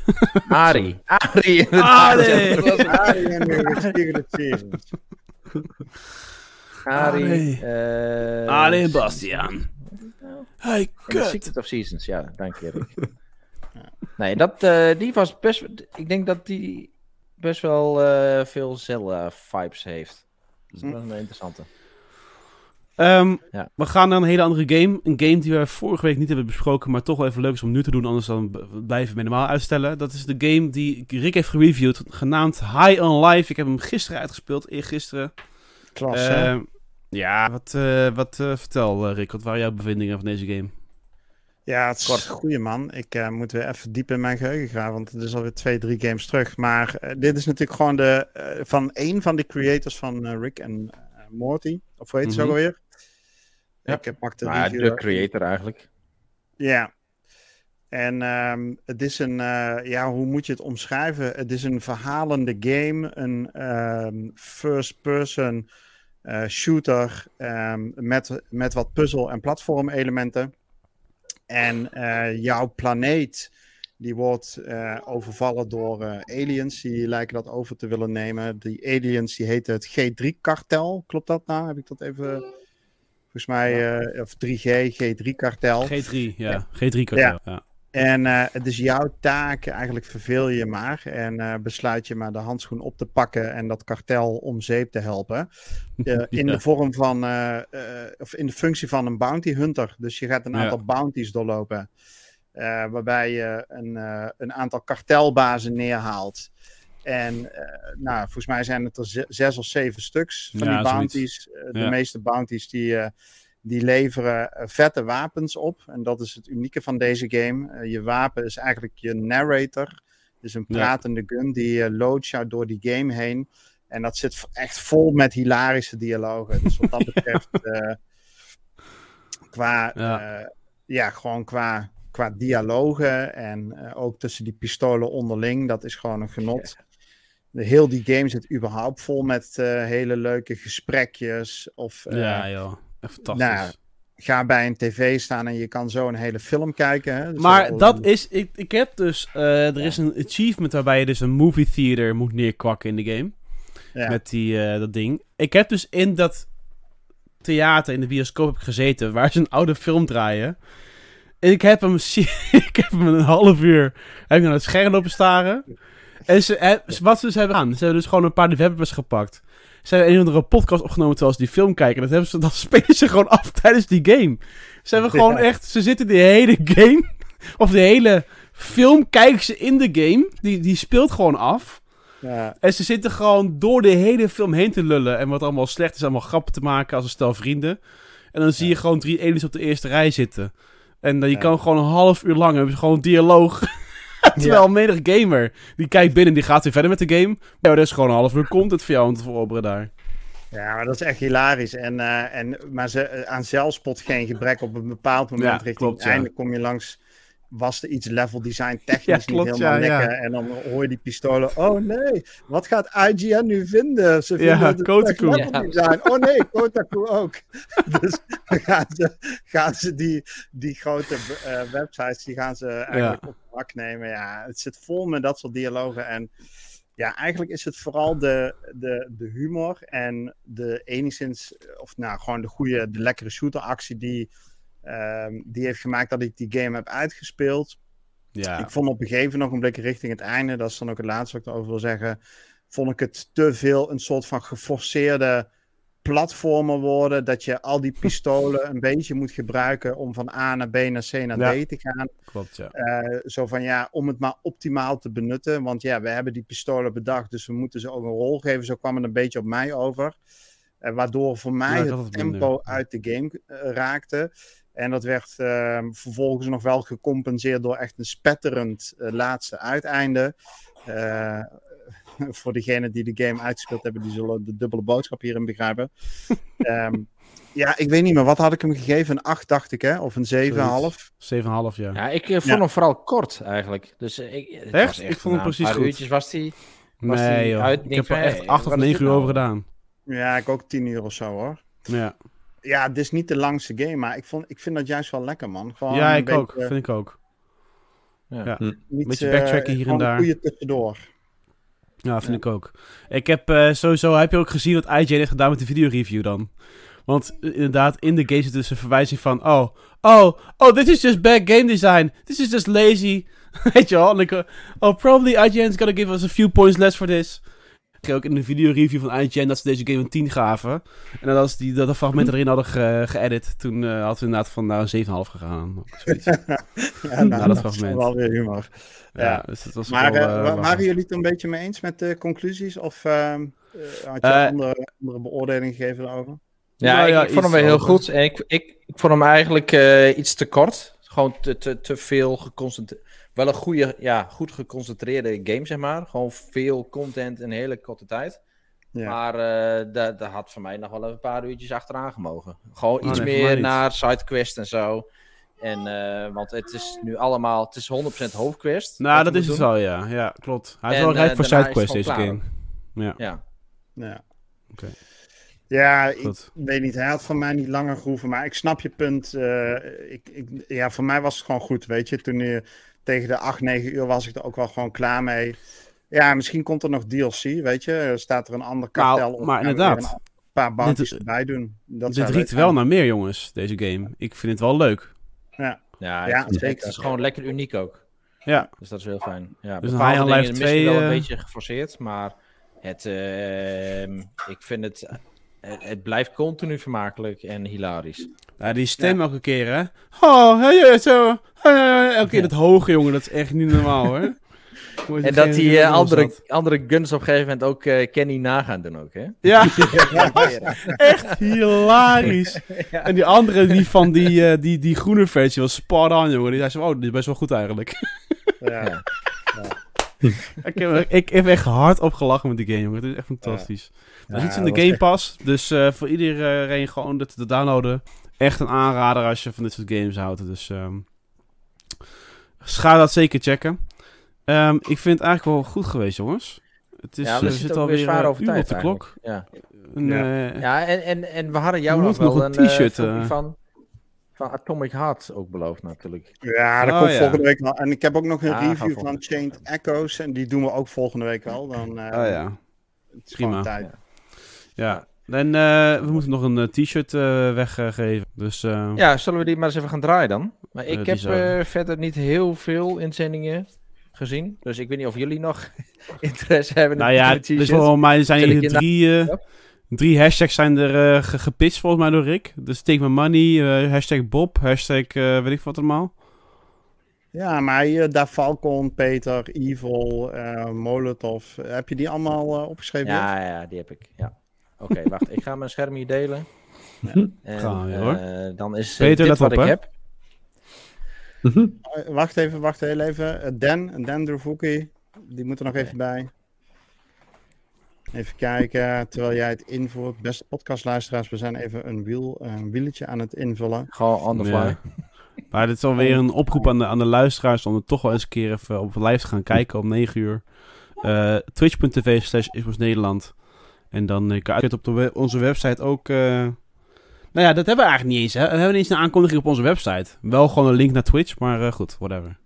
Ari, inderdaad. Ari. Dat was- Harry and the Secret Seasons. Ari. Ari. eh, Allee en Bastiaan. Hey, kut. Secret of Seasons, ja, dank je, Rick. [LAUGHS] Nee, dat, eh, die was best... Ik denk dat die best wel eh, veel Zelda-vibes heeft. Dus dat was een interessante. Ehm, Ja. We gaan naar een hele andere game. Een game die we vorige week niet hebben besproken, maar toch wel even leuk is om nu te doen, anders dan blijven we normaal uitstellen. Dat is de game die Rick heeft gereviewd, genaamd High on Life. Ik heb hem gisteren uitgespeeld, eergisteren. Klasse. Ehm, ja, wat, eh, wat eh, vertel eh, Rick, wat waren jouw bevindingen van deze game? Ja, het is Kort. een goeie man. Ik eh, moet weer even diep in mijn geheugen graven, want het is alweer twee, drie games terug. Maar dit is natuurlijk gewoon de, van één van de creators van Rick en Morty. Of hoe heet ze Mhm. ook alweer? Ja. Ik heb pak de de creator eigenlijk. Ja. En ehm, het is een, eh, ja, hoe moet je het omschrijven? Het is een verhalende game, een ehm, first-person eh, shooter ehm, met, met wat puzzel- en platformelementen. En eh, jouw planeet, die wordt eh, overvallen door eh, aliens, die lijken dat over te willen nemen. Die aliens, die heten het G3-kartel. Klopt dat nou? Heb ik dat even... Volgens mij, eh, of 3G, G3-kartel. G3, ja. G3 kartel. Ja. En eh, het is jouw taak, eigenlijk verveel je maar en eh, besluit je maar de handschoen op te pakken en dat kartel om zeep te helpen. [LAUGHS] In Ja. de vorm van, eh, eh, of in de functie van een bounty hunter. Dus je gaat een Ja. aantal bounties doorlopen, eh, waarbij je een, eh, een aantal kartelbazen neerhaalt. En eh, nou, volgens mij zijn het er ze- zes of zeven stuks van Ja, die bounties. Eh, de Ja. meeste bounties die, eh, die leveren vette wapens op. En dat is het unieke van deze game. Je wapen is eigenlijk je narrator. Dus een Ja. pratende gun die loadt jou door die game heen. En dat zit echt vol met hilarische dialogen. Dus wat dat [LAUGHS] betreft, qua, Ja. gewoon qua, qua dialogen en ook tussen die pistolen onderling, dat is gewoon een genot. De, heel die game zit überhaupt vol met eh, hele leuke gesprekjes. Of eh, ja, joh. Fantastisch. nou, ga bij een tv staan en je kan zo een hele film kijken. Hè? Dus Maar dat is, ik, ik heb dus, eh, er is een achievement waarbij je dus een movie theater moet neerkwakken in de game. Ja. Met die, dat ding. Ik heb dus in dat theater, in de bioscoop heb ik gezeten, waar ze een oude film draaien. En ik heb hem, [LAUGHS] ik heb hem een half uur, heb ik naar het scherm lopen staren. En ze, wat ze dus hebben gedaan, ze hebben dus gewoon een paar developers gepakt. Ze hebben een of andere podcast opgenomen terwijl ze die film kijken. Dat, hebben ze, dat [LAUGHS] spelen ze gewoon af tijdens die game. Ze hebben gewoon echt, ze zitten de hele game, [LAUGHS] of de hele film kijken ze in de game. Die, die speelt gewoon af. ja, En ze zitten gewoon door de hele film heen te lullen. En wat allemaal slecht is, allemaal grappen te maken als een stel vrienden. En dan zie je gewoon drie aliens op de eerste rij zitten. En dan je Ja. kan gewoon een half uur lang hebben ze gewoon dialoog. [LAUGHS] [LAUGHS] Terwijl menig gamer, die kijkt binnen en die gaat weer verder met de game. Ja, er is gewoon een half uur content voor jou om te veroveren daar. ja, maar dat is echt hilarisch. En, eh, en, maar ze, eh, aan zelfspot geen gebrek op een bepaald moment Ja, richting klopt, het ja. einde kom je langs. Was er iets level design [LAUGHS] technisch Ja, klopt, niet helemaal ja, ja. lekker? En dan hoor je die pistolen. Oh nee, wat gaat IGN nu vinden? Ze vinden Ja, Kotaku. level design. Oh nee, Kotaku ook. [LAUGHS] dus dan gaan ze, gaan ze die, die grote eh, websites, die gaan ze eigenlijk op de hak nemen. Ja, het zit vol met dat soort dialogen. En ja, eigenlijk is het vooral de, de, de humor en de enigszins, of nou gewoon de goede, de lekkere shooteractie die, ehm, die heeft gemaakt dat ik die game heb uitgespeeld. Ja, Ik vond op een gegeven ogenblik richting het einde, dat is dan ook het laatste wat ik erover wil zeggen, vond ik het te veel een soort van geforceerde platformer worden. Dat je al die [LAUGHS] pistolen een beetje moet gebruiken om van A naar B naar C naar Ja. D te gaan. Klopt, ja. Eh, zo van ja, om het maar optimaal te benutten. Want ja, we hebben die pistolen bedacht, dus we moeten ze ook een rol geven. Zo kwam het een beetje op mij over. Eh, waardoor voor mij Ja, het minder. tempo uit de game eh, raakte. En dat werd eh, vervolgens nog wel gecompenseerd door echt een spetterend eh, laatste uiteinde. Eh, [LAUGHS] voor degenen die de game uitgespeeld hebben, die zullen de dubbele boodschap hierin begrijpen. [LAUGHS] Ehm, ja, ik weet niet meer. Wat had ik hem gegeven? Een 8, dacht ik, hè? Of een 7,5? 7,5 jaar. Ja, ik eh, vond Ja. hem vooral kort eigenlijk. Dus ik, het Echt? was Ik vond hem precies paar goed. uurtjes was hij... nee, die joh. uit- ik heb er echt hey, 8 of wat is 9 dit uur nou? over gedaan. Ja, ik ook 10 uur of zo, hoor. Ja, Ja, het is niet de langste game, maar ik, vond, ik vind dat juist wel lekker, man. Gewoon ja ik ook. Vind ik ook. niet, beetje eh, backtracken hier en daar. goede tussendoor. Ja, vind Ja. ik ook. Ik heb eh, sowieso, heb je ook gezien wat IGN heeft gedaan met de videoreview dan? Want eh, inderdaad, in de game zit dus een verwijzing van, oh, oh, oh, this is just bad game design. This is just lazy. [LAUGHS] Weet je wel? Oh, probably IGN's gonna give us a few points less for this. Ik kreeg ook in de videoreview van IGN dat ze deze game een 10 gaven. En dat als die dat de fragmenten erin hadden ge- geëdit, toen eh hadden we inderdaad van nou, een 7,5 gegaan. [LAUGHS] Ja, nou, dat dat, fragment. is wel weer humor. ja, Ja. dus dat was Maar wel, eh, eh, waren jullie het een beetje mee eens met de conclusies? Of ehm, eh, had je andere, andere beoordeling gegeven daarover? Ja, Ja, ik, ja, ik vond hem wel heel over. goed. En ik, ik, ik vond hem eigenlijk eh, iets te kort. Gewoon te, te, te veel geconcentreerd. Wel een goede, ja, goed geconcentreerde game, zeg maar. Gewoon veel content in een hele korte tijd. Ja. Maar eh daar daar had voor mij nog wel even een paar uurtjes achteraan gemogen. Gewoon Oh, iets nee, meer naar sidequest en zo. En, eh, want het is nu allemaal, het is 100% hoofdquest. Nou, dat is het wel, ja. Ja, klopt. Hij is En, wel rijp eh, voor sidequest, deze game. Ja, Ja. Ja. Oké. Ja, ik weet niet. Hij had van mij niet langer gehoeven. Maar ik snap je punt. eh, ik, ik, ja, voor mij was het gewoon goed. Weet je, toen je tegen de 8, 9 uur was ik er ook wel gewoon klaar mee. Ja, misschien komt er nog DLC. Weet je, Er staat er een ander kartel Nou, op. maar inderdaad. Een paar bounties Dit- erbij doen. Dat Dit riekt wel naar meer, jongens, deze game. Ik vind het wel leuk. Ja, Ja, het, het zeker. is gewoon lekker uniek ook. Ja, Dus dat is heel fijn. Ja, Dus een bepaalde High on dingen 2, wel een eh, beetje geforceerd, maar het, ehm, ik vind het, het, het blijft continu vermakelijk en hilarisch. ja die stem elke keer, hè. Oh, hey, zo. Hey, hey, hey. Elke keer dat hoge, jongen. Dat is echt niet normaal, hoor. [LAUGHS] En dat die eh, andere, andere guns op een gegeven moment ook eh, Kenny nagaan doen ook, hè? Ja, [LAUGHS] [LAUGHS] echt hilarisch. Ja. En die andere, die van die, eh, die, die groene versie, was spot on, jongen. Die zei zo, oh, die is best wel goed eigenlijk. Ja. [LAUGHS] ik, heb, ik heb echt hard opgelachen met die game, jongen. Het is echt fantastisch. Er is Ja, iets in dat de Game Pass, dus eh, voor iedereen gewoon dit te downloaden. Echt een aanrader als je van dit soort games houdt. Dus ehm ga dat zeker checken. Ehm, ik vind het eigenlijk wel goed geweest, jongens. Het is, ja, eh, we we zitten alweer zwaar eh, over tijd op de klok. Ja, En, Ja. eh, ja en, en, en we hadden jou nog moeten wel nog een een t-shirt, eh. van, van Atomic Heart ook beloofd natuurlijk. Ja, dat Oh, komt ja. volgende week wel. En ik heb ook nog een Ja, review van Chained Echoes. En die doen we ook volgende week wel. Dan, eh, oh ja. het is prima. gewoon tijd. Ja. En eh, we moeten nog een eh, t-shirt eh, weggeven. Dus eh, Ja, zullen we die maar eens even gaan draaien dan? Maar ik heb verder niet heel veel inzendingen gezien. Dus ik weet niet of jullie nog [LAUGHS] interesse hebben nou in ja, de dus t-shirts. volgens mij zijn je drie, Ja. Drie hashtags zijn er eh, ge- gepitcht volgens mij door Rick. Dus Take My Money, eh, hashtag Bob, hashtag eh, weet ik wat allemaal. Ja, maar hier, daar Falcon, Peter, Evil, eh Molotov. Heb je die allemaal eh, opgeschreven? Ja, ja, die heb ik. Ja. Oké, [LAUGHS] wacht. Ik ga mijn scherm hier delen. En, Gaan we weer, hoor. eh, dan is Peter, dit wat op, ik hè. heb. Eh, wacht even, wacht heel even. Dan, Dan Druvuki, die moet er nog even bij. Even kijken, terwijl jij het invoert. Beste podcastluisteraars, we zijn even een, wiel, een wieltje aan het invullen. Gewoon on the fly. Ja. [LAUGHS] Maar dit is alweer een oproep aan de, aan de luisteraars om er toch wel eens een keer even op live te gaan kijken om 9 uur. Eh, Twitch.tv slash Xbox Nederland. En dan eh, kan je het op de we- onze website ook... eh, Nou ja, dat hebben we eigenlijk niet eens. Hè? We hebben niet eens een aankondiging op onze website. Wel gewoon een link naar Twitch, maar eh, goed, whatever.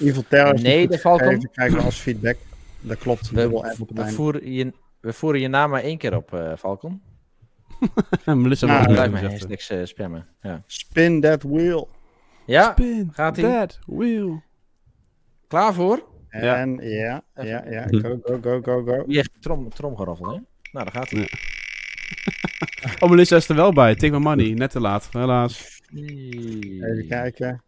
Evil Terror Nee, Falcon. gegeven, krijgen we als feedback. Dat klopt, dubbel We, we, voeren je, we voeren je naam maar één keer op, eh Falcon. [LAUGHS] Melissa Nou, wil Blijf ook maar nog zeggen. hashtags eh, spammen. Ja, Spin that wheel. ja Spin gaat ie? that wheel. klaar voor? Ja. En ja, ja, go, go, go, go, go. Wie heeft trom, tromgeroffel, hè? Nou, daar gaat hij. Ja. [LAUGHS] Oh, Melissa is er wel bij. Take my money. Net te laat, helaas. Even kijken.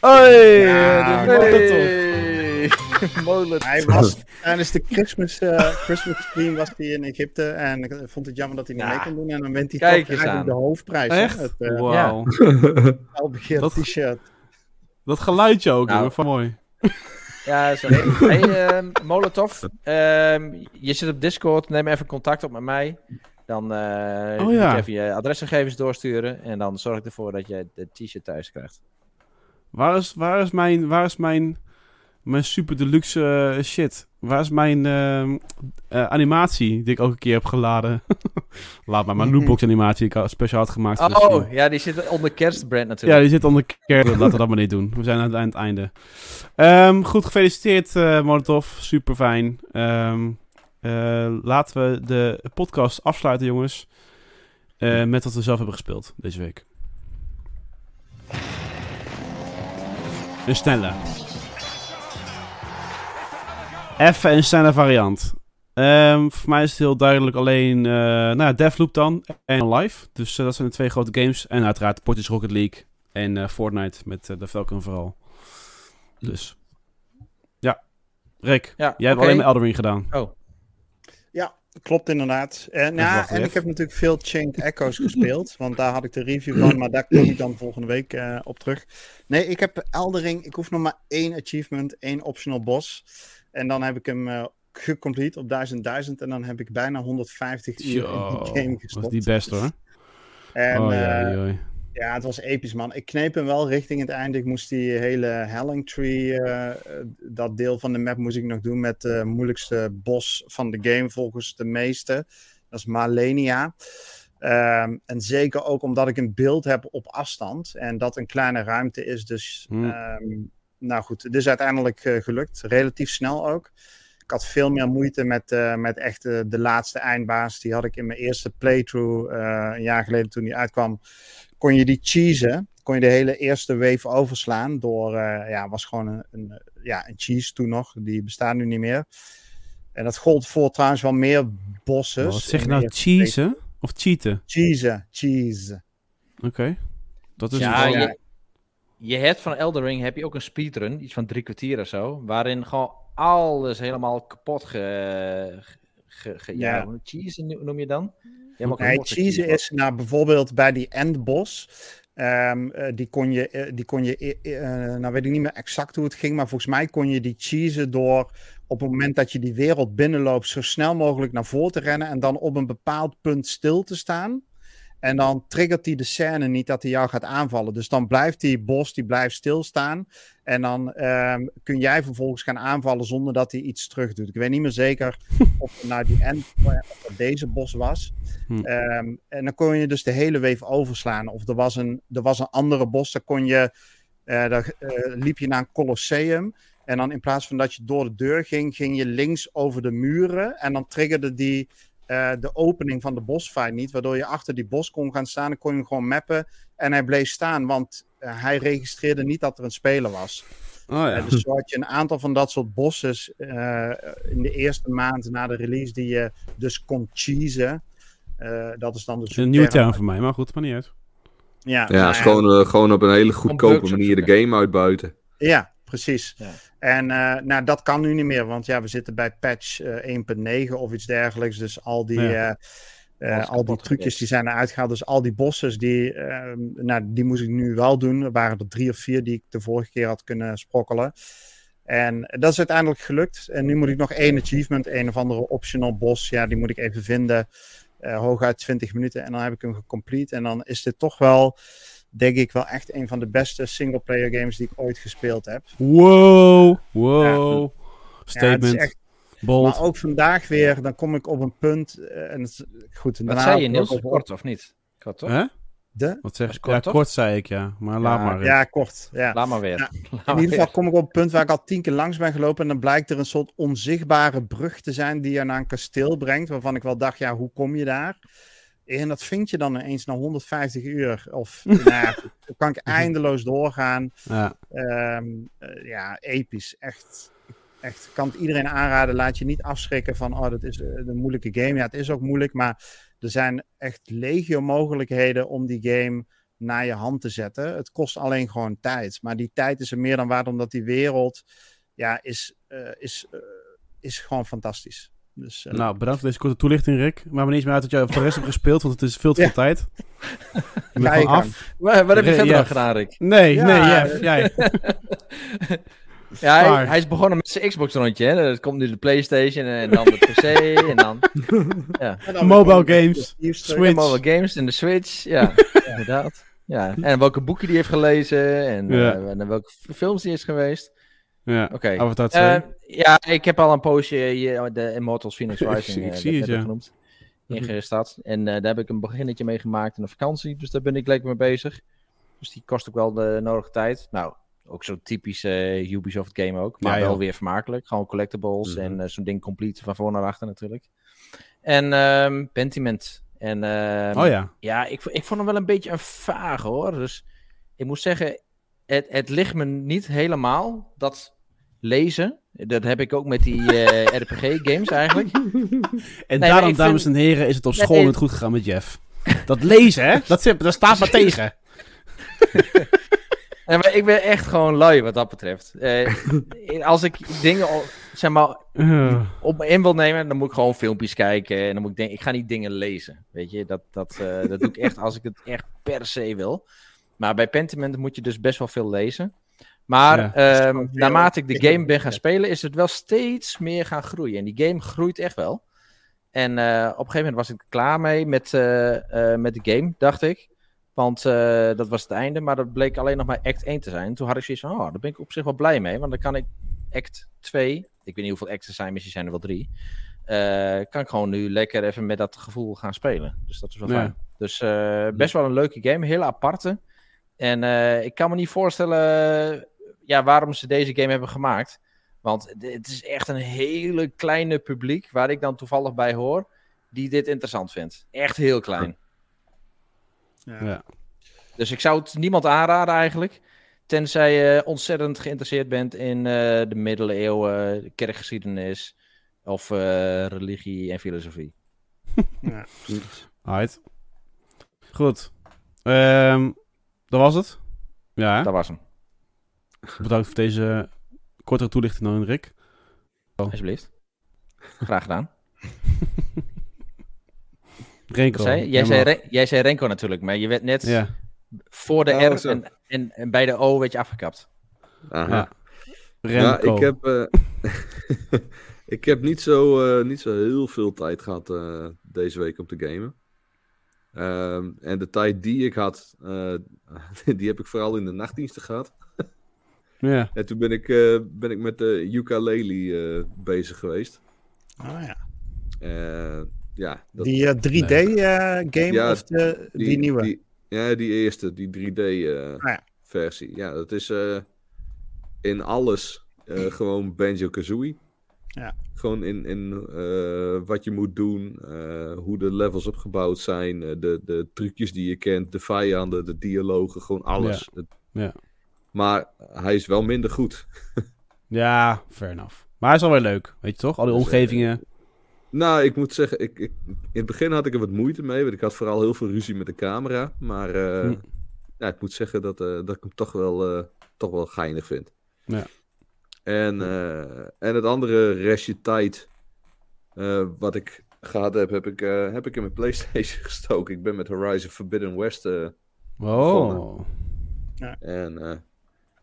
Hoi! Ja, de Molotov. [LAUGHS] Molen. Hij was [LAUGHS] tijdens de Christmas, eh, Christmas stream was hij in Egypte en ik vond het jammer dat hij niet Ja. mee kon doen. En dan wint hij Kijk toch eens eigenlijk aan. de hoofdprijs. Echt? Het uh, Wauw. felbegeerd [LAUGHS] Dat- t-shirt. Dat geluidje ook, Nou. Van mooi. Ja, zo. Hey, ehm, Molotov. ehm, je zit op Discord. Neem even contact op met mij. Dan eh Oh, moet ja. je even je adresgegevens doorsturen. En dan zorg ik ervoor dat je de t-shirt thuis krijgt. Waar is, waar is mijn, waar is mijn, mijn super deluxe eh, shit? Waar is mijn ehm, eh, animatie die ik ook een keer heb geladen? [LAUGHS] Laat maar, mijn [LAUGHS] lootbox animatie die ik al speciaal had gemaakt. voor. Oh, ja, die zit onder kerstbrand Ja, natuurlijk. die zit onder keer. Laten we dat maar niet doen. We zijn aan het, einde. Ehm, goed, gefeliciteerd eh Molotov. Super fijn. Ehm, eh, laten we de podcast afsluiten, jongens. met wat we zelf hebben gespeeld deze week. Een snelle. Even een snelle variant. Ehm, voor mij is het heel duidelijk alleen eh nou, ja, Deathloop dan en Live. Dus eh, dat zijn de twee grote games. En uiteraard Portis Rocket League en eh, Fortnite met eh, de Falcon vooral. Dus, ja. Rick, Ja, jij hebt alleen maar Elden Ring gedaan. Ja, klopt inderdaad. En, Even ja, en ik heb natuurlijk veel Chained Echoes [LAUGHS] gespeeld, want daar had ik de review van, maar daar kom ik dan volgende week eh, op terug. Nee, ik heb Eldering, ik hoef nog maar één achievement, één optional boss. En dan heb ik hem eh gecomplete op 1000 1000 en dan heb ik bijna 150 uur in die game was gestopt. die best hoor. En oh, eh, ja, ja, het was episch, man. Ik kneep hem wel richting het einde. Ik moest die hele Helling Tree, eh, dat deel van de map moest ik nog doen met de moeilijkste bos van de game volgens de meeste. Dat is Malenia. Ehm, en zeker ook omdat ik een beeld heb op afstand en dat een kleine ruimte is. Dus, Hmm. Nou goed, het is uiteindelijk eh, gelukt. Relatief snel ook. Ik had veel meer moeite met, eh, met echt eh, de laatste eindbaas. Die had ik in mijn eerste playthrough eh, een jaar geleden toen die uitkwam kon je die cheesen. Kon je de hele eerste wave overslaan door, eh, ja, was gewoon een, een, ja, een cheese toen nog. Die bestaat nu niet meer. En dat gold voor trouwens wel meer bosses. Wat zeg je nou, cheesen of cheaten? wave. Cheesen, cheese. Oké. Dat is ja, wel- je, je hebt van Elden Ring heb je ook een speedrun, iets van drie kwartier of zo, waarin gewoon alles helemaal kapot ge... ge, ge- ja, Ja. hoe- cheese noem je dan? Helemaal Nee, gecheesed is nou, bijvoorbeeld bij die endbos. ehm, eh, die kon je, eh, die kon je eh, nou weet ik niet meer exact hoe het ging, maar volgens mij kon je die cheesen door op het moment dat je die wereld binnenloopt, zo snel mogelijk naar voren te rennen en dan op een bepaald punt stil te staan. En dan triggert hij de scène niet dat hij jou gaat aanvallen. Dus dan blijft die bos, die blijft stilstaan. En dan ehm, kun jij vervolgens gaan aanvallen zonder dat hij iets terug doet. Ik weet niet meer zeker [LAUGHS] of het nou die end, of het deze bos was. Hm. Ehm, en dan kon je dus de hele wave overslaan. Of er was een, er was een andere bos, daar kon je, eh, daar eh, liep je naar een colosseum. En dan in plaats van dat je door de deur ging, ging je links over de muren. En dan triggerde die eh, de opening van de bosfight niet. Waardoor je achter die bos kon gaan staan. Dan kon je hem gewoon mappen. En hij bleef staan, want eh, hij registreerde niet dat er een speler was. Oh ja. Eh, dus zo had je een aantal van dat soort bosses eh, in de eerste maand na de release die je dus kon cheesen. Eh, dat is dan de een nieuwe term voor mij, maar goed, maar niet uit. Ja, Ja, is gewoon, gewoon op een hele goedkope manier de game uitbuiten. Ja, precies. Ja. En eh, nou, dat kan nu niet meer, want ja, we zitten bij patch eh, 1.9 of iets dergelijks. Dus al die, Ja. eh, eh, al die trucjes die zijn eruit gehaald. Dus al die bosses, die, eh, nou, die moest ik nu wel doen. Er waren er drie of vier die ik de vorige keer had kunnen sprokkelen. En dat is uiteindelijk gelukt. En nu moet ik nog één achievement, een of andere optional boss. Ja, die moet ik even vinden. eh hooguit 20 minuten. En dan heb ik hem gecomplete. En dan is dit toch wel, denk ik, wel echt een van de beste single-player games die ik ooit gespeeld heb. Wow, wow. Ja, Statement, echt, bold. maar ook vandaag weer, dan kom ik op een punt. eh, en het, goed, en Wat zei je, Niels? Kort of niet? Kort, toch? Hè? De? Wat zeg je? kort, Ja, toch? kort zei ik ja, maar laat maar. Ja, kort. Ja. Laat maar weer. Ja, [LAUGHS] Laat In maar ieder geval weer. kom ik op een punt waar ik al tien keer langs ben gelopen. En dan blijkt er een soort onzichtbare brug te zijn die je naar een kasteel brengt. Waarvan ik wel dacht, ja, hoe kom je daar? En dat vind je dan ineens na 150 uur. Of [LAUGHS] nou, dan kan ik eindeloos doorgaan. Ja. Ehm, eh, ja, episch. Echt. echt. Kan het iedereen aanraden. Laat je niet afschrikken van, oh, dat is eh, een moeilijke game. Ja, het is ook moeilijk, maar er zijn echt legio mogelijkheden om die game naar je hand te zetten. Het kost alleen gewoon tijd. Maar die tijd is er meer dan waard, omdat die wereld, ja, is, eh, is, is gewoon fantastisch. Dus, eh, Nou, bedankt voor deze korte toelichting, Rick. Maar me niet eens meer uit dat jij voor de rest hebt gespeeld, want het is veel te veel Ja. tijd. [LAUGHS] Je af. Wat, wat heb je Re- verder ja. aan gedaan, Rick? Nee, Ja, nee, Jeff, jij. [LAUGHS] Ja, hij, is begonnen met zijn Xbox-rondje. hè. Er komt nu de PlayStation en dan de [LAUGHS] PC en dan en dan Mobile games, de Switch. de mobile games en de Switch. Ja, inderdaad. Ja. En welke boeken die heeft gelezen en, Ja. eh, en welke films die is geweest. Ja, Oké. Avatar 2. Eh, ja, ik heb al een poosje hier de Immortals Phoenix [LAUGHS] Ik Rising zie- ik eh, zie het, ja. genoemd. Ingestart. En eh, daar heb ik een beginnetje mee gemaakt in de vakantie. Dus daar ben ik lekker mee bezig. Dus die kost ook wel de nodige tijd. Nou, ook zo'n typische eh, Ubisoft game ook. Maar Ja, wel weer vermakelijk. Gewoon collectibles Mhm. en eh, zo'n ding complete van voor naar achter natuurlijk. En ehm Pentiment. En ehm, oh ja. ja, ik, ik vond hem wel een beetje een vaag hoor. Dus ik moet zeggen, het, het ligt me niet helemaal, dat lezen. Dat heb ik ook met die eh, [LAUGHS] RPG-games eigenlijk. En daarom, dames vind- en heren, is het op school niet goed gegaan met Jeff. Dat lezen, hè? Dat, dat staat maar tegen. [LAUGHS] Ja, maar ik ben echt gewoon lui wat dat betreft. Eh, als ik dingen zeg maar, op me in wil nemen, dan moet ik gewoon filmpjes kijken. En dan moet ik denken, ik ga niet dingen lezen. Weet je, dat, dat, eh, dat doe ik echt als ik het echt per se wil. Maar bij Pentiment moet je dus best wel veel lezen. Maar Ja. ehm, heel naarmate ik de game ben gaan spelen, is het wel steeds meer gaan groeien. En die game groeit echt wel. En eh, op een gegeven moment was ik klaar mee met, eh, eh, met de game, dacht ik. Want eh, dat was het einde, maar dat bleek alleen nog maar act 1 te zijn. Toen had ik zoiets van, oh, daar ben ik op zich wel blij mee. Want dan kan ik act 2, ik weet niet hoeveel acts er zijn, misschien zijn er wel drie. eh, kan ik gewoon nu lekker even met dat gevoel gaan spelen. Dus dat is wel Ja. fijn. Dus eh, best wel een leuke game, hele aparte. En eh, ik kan me niet voorstellen ja, waarom ze deze game hebben gemaakt. Want het is echt een hele kleine publiek, waar ik dan toevallig bij hoor, die dit interessant vindt. Echt heel klein. Ja. ja. Dus ik zou het niemand aanraden eigenlijk. Tenzij je ontzettend geïnteresseerd bent in eh, de middeleeuwen, de kerkgeschiedenis of eh, religie en filosofie. Ja. [LAUGHS] Goed. Ehm, dat was het. Ja, hè? Dat was hem, bedankt voor deze kortere toelichting dan Rick. alsjeblieft. Graag gedaan. [LAUGHS] Renko. Zei, jij, zei jij zei Renko natuurlijk, maar je werd net Ja. voor de Oh, R en, en, en bij de O werd je afgekapt. Aha. Ja. Ja, Renko. ik heb, eh, [LAUGHS] ik heb niet, zo, eh, niet zo heel veel tijd gehad eh, deze week om te gamen. Ehm, en de tijd die ik had, eh, [LAUGHS] die heb ik vooral in de nachtdiensten gehad. Ja. En toen ben ik, eh, ben ik met de ukulele eh, bezig geweest. Oh, ja. Eh, ja, dat, Die eh, 3D-game Ja, of de, die, nieuwe? Die, ja, die eerste, die 3D-versie. Ah, ja. versie. ja, dat is eh, in alles eh, gewoon Banjo-Kazooie. Ja. Gewoon in, in eh, wat je moet doen, eh, hoe de levels opgebouwd zijn, eh, de, de trucjes die je kent, de vijanden, de dialogen, gewoon alles. Het- Ja. Maar hij is wel minder goed. ja, fair enough. Maar hij is wel weer leuk, weet je toch? Al die Dus, omgevingen. Nou, ik moet zeggen, ik, ik, in het begin had ik er wat moeite mee, want ik had vooral heel veel ruzie met de camera. Maar eh, Hm. ja, ik moet zeggen dat, eh, dat ik hem toch wel, eh, toch wel geinig vind. Ja. En, eh, en het andere restje tijd eh, wat ik gehad heb, heb ik, eh, heb ik in mijn Playstation [LAUGHS] gestoken. Ik ben met Horizon Forbidden West eh, oh. en eh,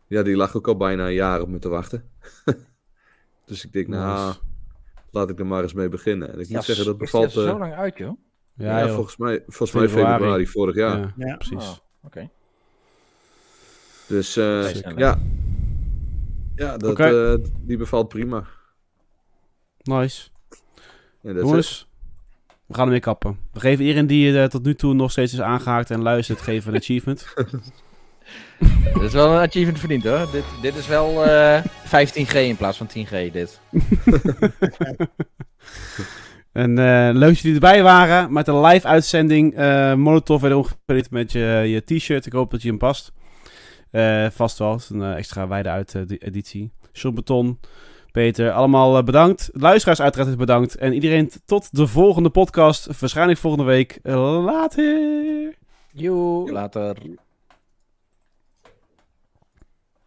ja, die lag ook al bijna een jaar op me te wachten. [LAUGHS] dus ik denk, nou, Nice. laat ik er maar eens mee beginnen. En ik Ja, moet zeggen, dat is bevalt... eh, zo lang uit, joh. Ja, ja, joh. volgens mij, volgens mij Februari. februari vorig jaar. Ja, Ja. precies. Oh, Oké. Dus eh, ja. Ja, dat, eh, die bevalt prima. Nice. En dat is Jongens, we gaan ermee kappen. We geven iedereen die eh, tot nu toe nog steeds is aangehaakt en luistert, geven een achievement. [LAUGHS] [LAUGHS] Dit is wel een achievement verdiend, hoor. Dit, dit is wel eh 15G in plaats van 10G, dit. [LAUGHS] En eh, leuk dat jullie erbij waren met een live uitzending. Eh Molotov werd met je, je t-shirt. Ik hoop dat je hem past. Vast wel. Het is een extra wijde uit editie. Beton, Peter, allemaal bedankt. Luisteraars uiteraard bedankt. En iedereen tot de volgende podcast. Waarschijnlijk volgende week. Later. Joe, later.